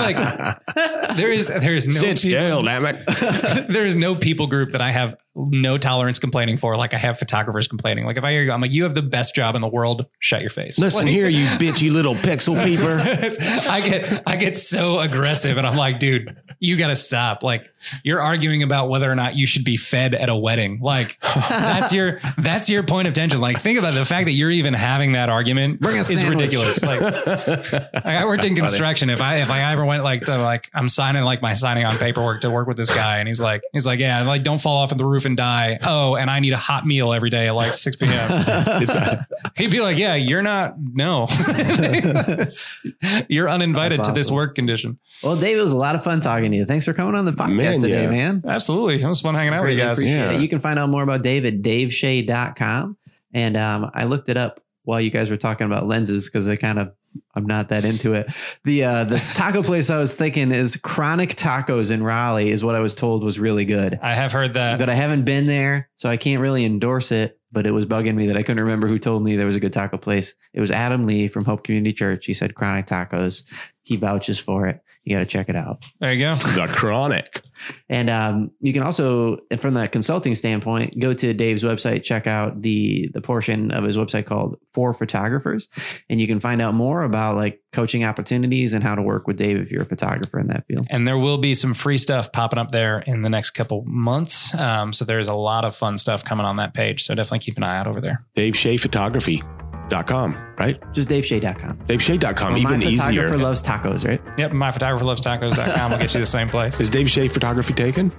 like there is there is no Sit people- still, damn it. *laughs* there is no people group that I have no tolerance complaining for. Like I have photographers complaining. Like if I hear you, I'm like, you have the best job in the world. Shut your face. Listen Like, here, you *laughs* bitchy little pixel peeper. *laughs* I get I get so aggressive, and I'm like, dude, you got to stop. Like you're arguing about whether or not you should be fed at a wedding. Like that's your that's your point of tension. Like think about the fact that you're even having that argument Bring is sandwich. ridiculous. Like like, I worked in construction. If I if I ever went like to like I'm signing like my signing on paperwork to work with this guy, and he's like he's like yeah like don't fall off of the roof and die. Oh, and I need a hot meal every day at like 6 p.m. *laughs* He'd be like, yeah, you're not no, *laughs* you're uninvited That's to this work condition. well, Dave, it was a lot of fun talking to you. Thanks for coming on the podcast Man, today, yeah. man. Absolutely, it was fun hanging out with you Greatly guys. appreciate Yeah. it. You can find out more about Dave at daveshay.com. And um, I looked it up while you guys were talking about lenses because I kind of I'm not that into it. The uh, the *laughs* taco place I was thinking is Chronic Tacos in Raleigh is what I was told was really good. I have heard that. But I haven't been there, so I can't really endorse it. But it was bugging me that I couldn't remember who told me there was a good taco place. It was Adam Lee from Hope Community Church. He said Chronic Tacos. He vouches for it. You got to check it out. There you go. *laughs* the chronic. And um, you can also, from the consulting standpoint, go to Dave's website, check out the the portion of his website called For Photographers, and you can find out more about like coaching opportunities and how to work with Dave if you're a photographer in that field. And there will be some free stuff popping up there in the next couple months. Um, so there's a lot of fun stuff coming on that page. So definitely keep an eye out over there. Dave Shay Photography. Dot com, right? Just DaveShay.com. DaveShay.com, Well, even easier. my photographer easier. loves tacos, right? Yep, myphotographerlovestacos.com will get you the same *laughs* place. Is Dave Shay Photography taken?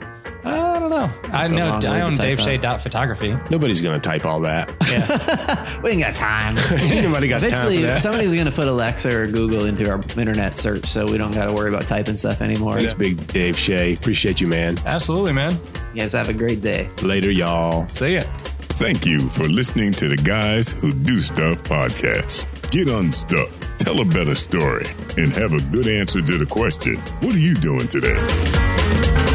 I don't know. I That's a know I own to type out. daveshay.photography. Nobody's going to type all that. Yeah. *laughs* we ain't got time. *laughs* Nobody got time Eventually, that. somebody's going to put Alexa or Google into our internet search, so we don't got to worry about typing stuff anymore. Thanks, Big Dave Shay. Appreciate you, man. Absolutely, man. You guys have a great day. Later, y'all. See ya. Thank you for listening to the Guys Who Do Stuff podcast. Get unstuck, tell a better story, and have a good answer to the question What are you doing today?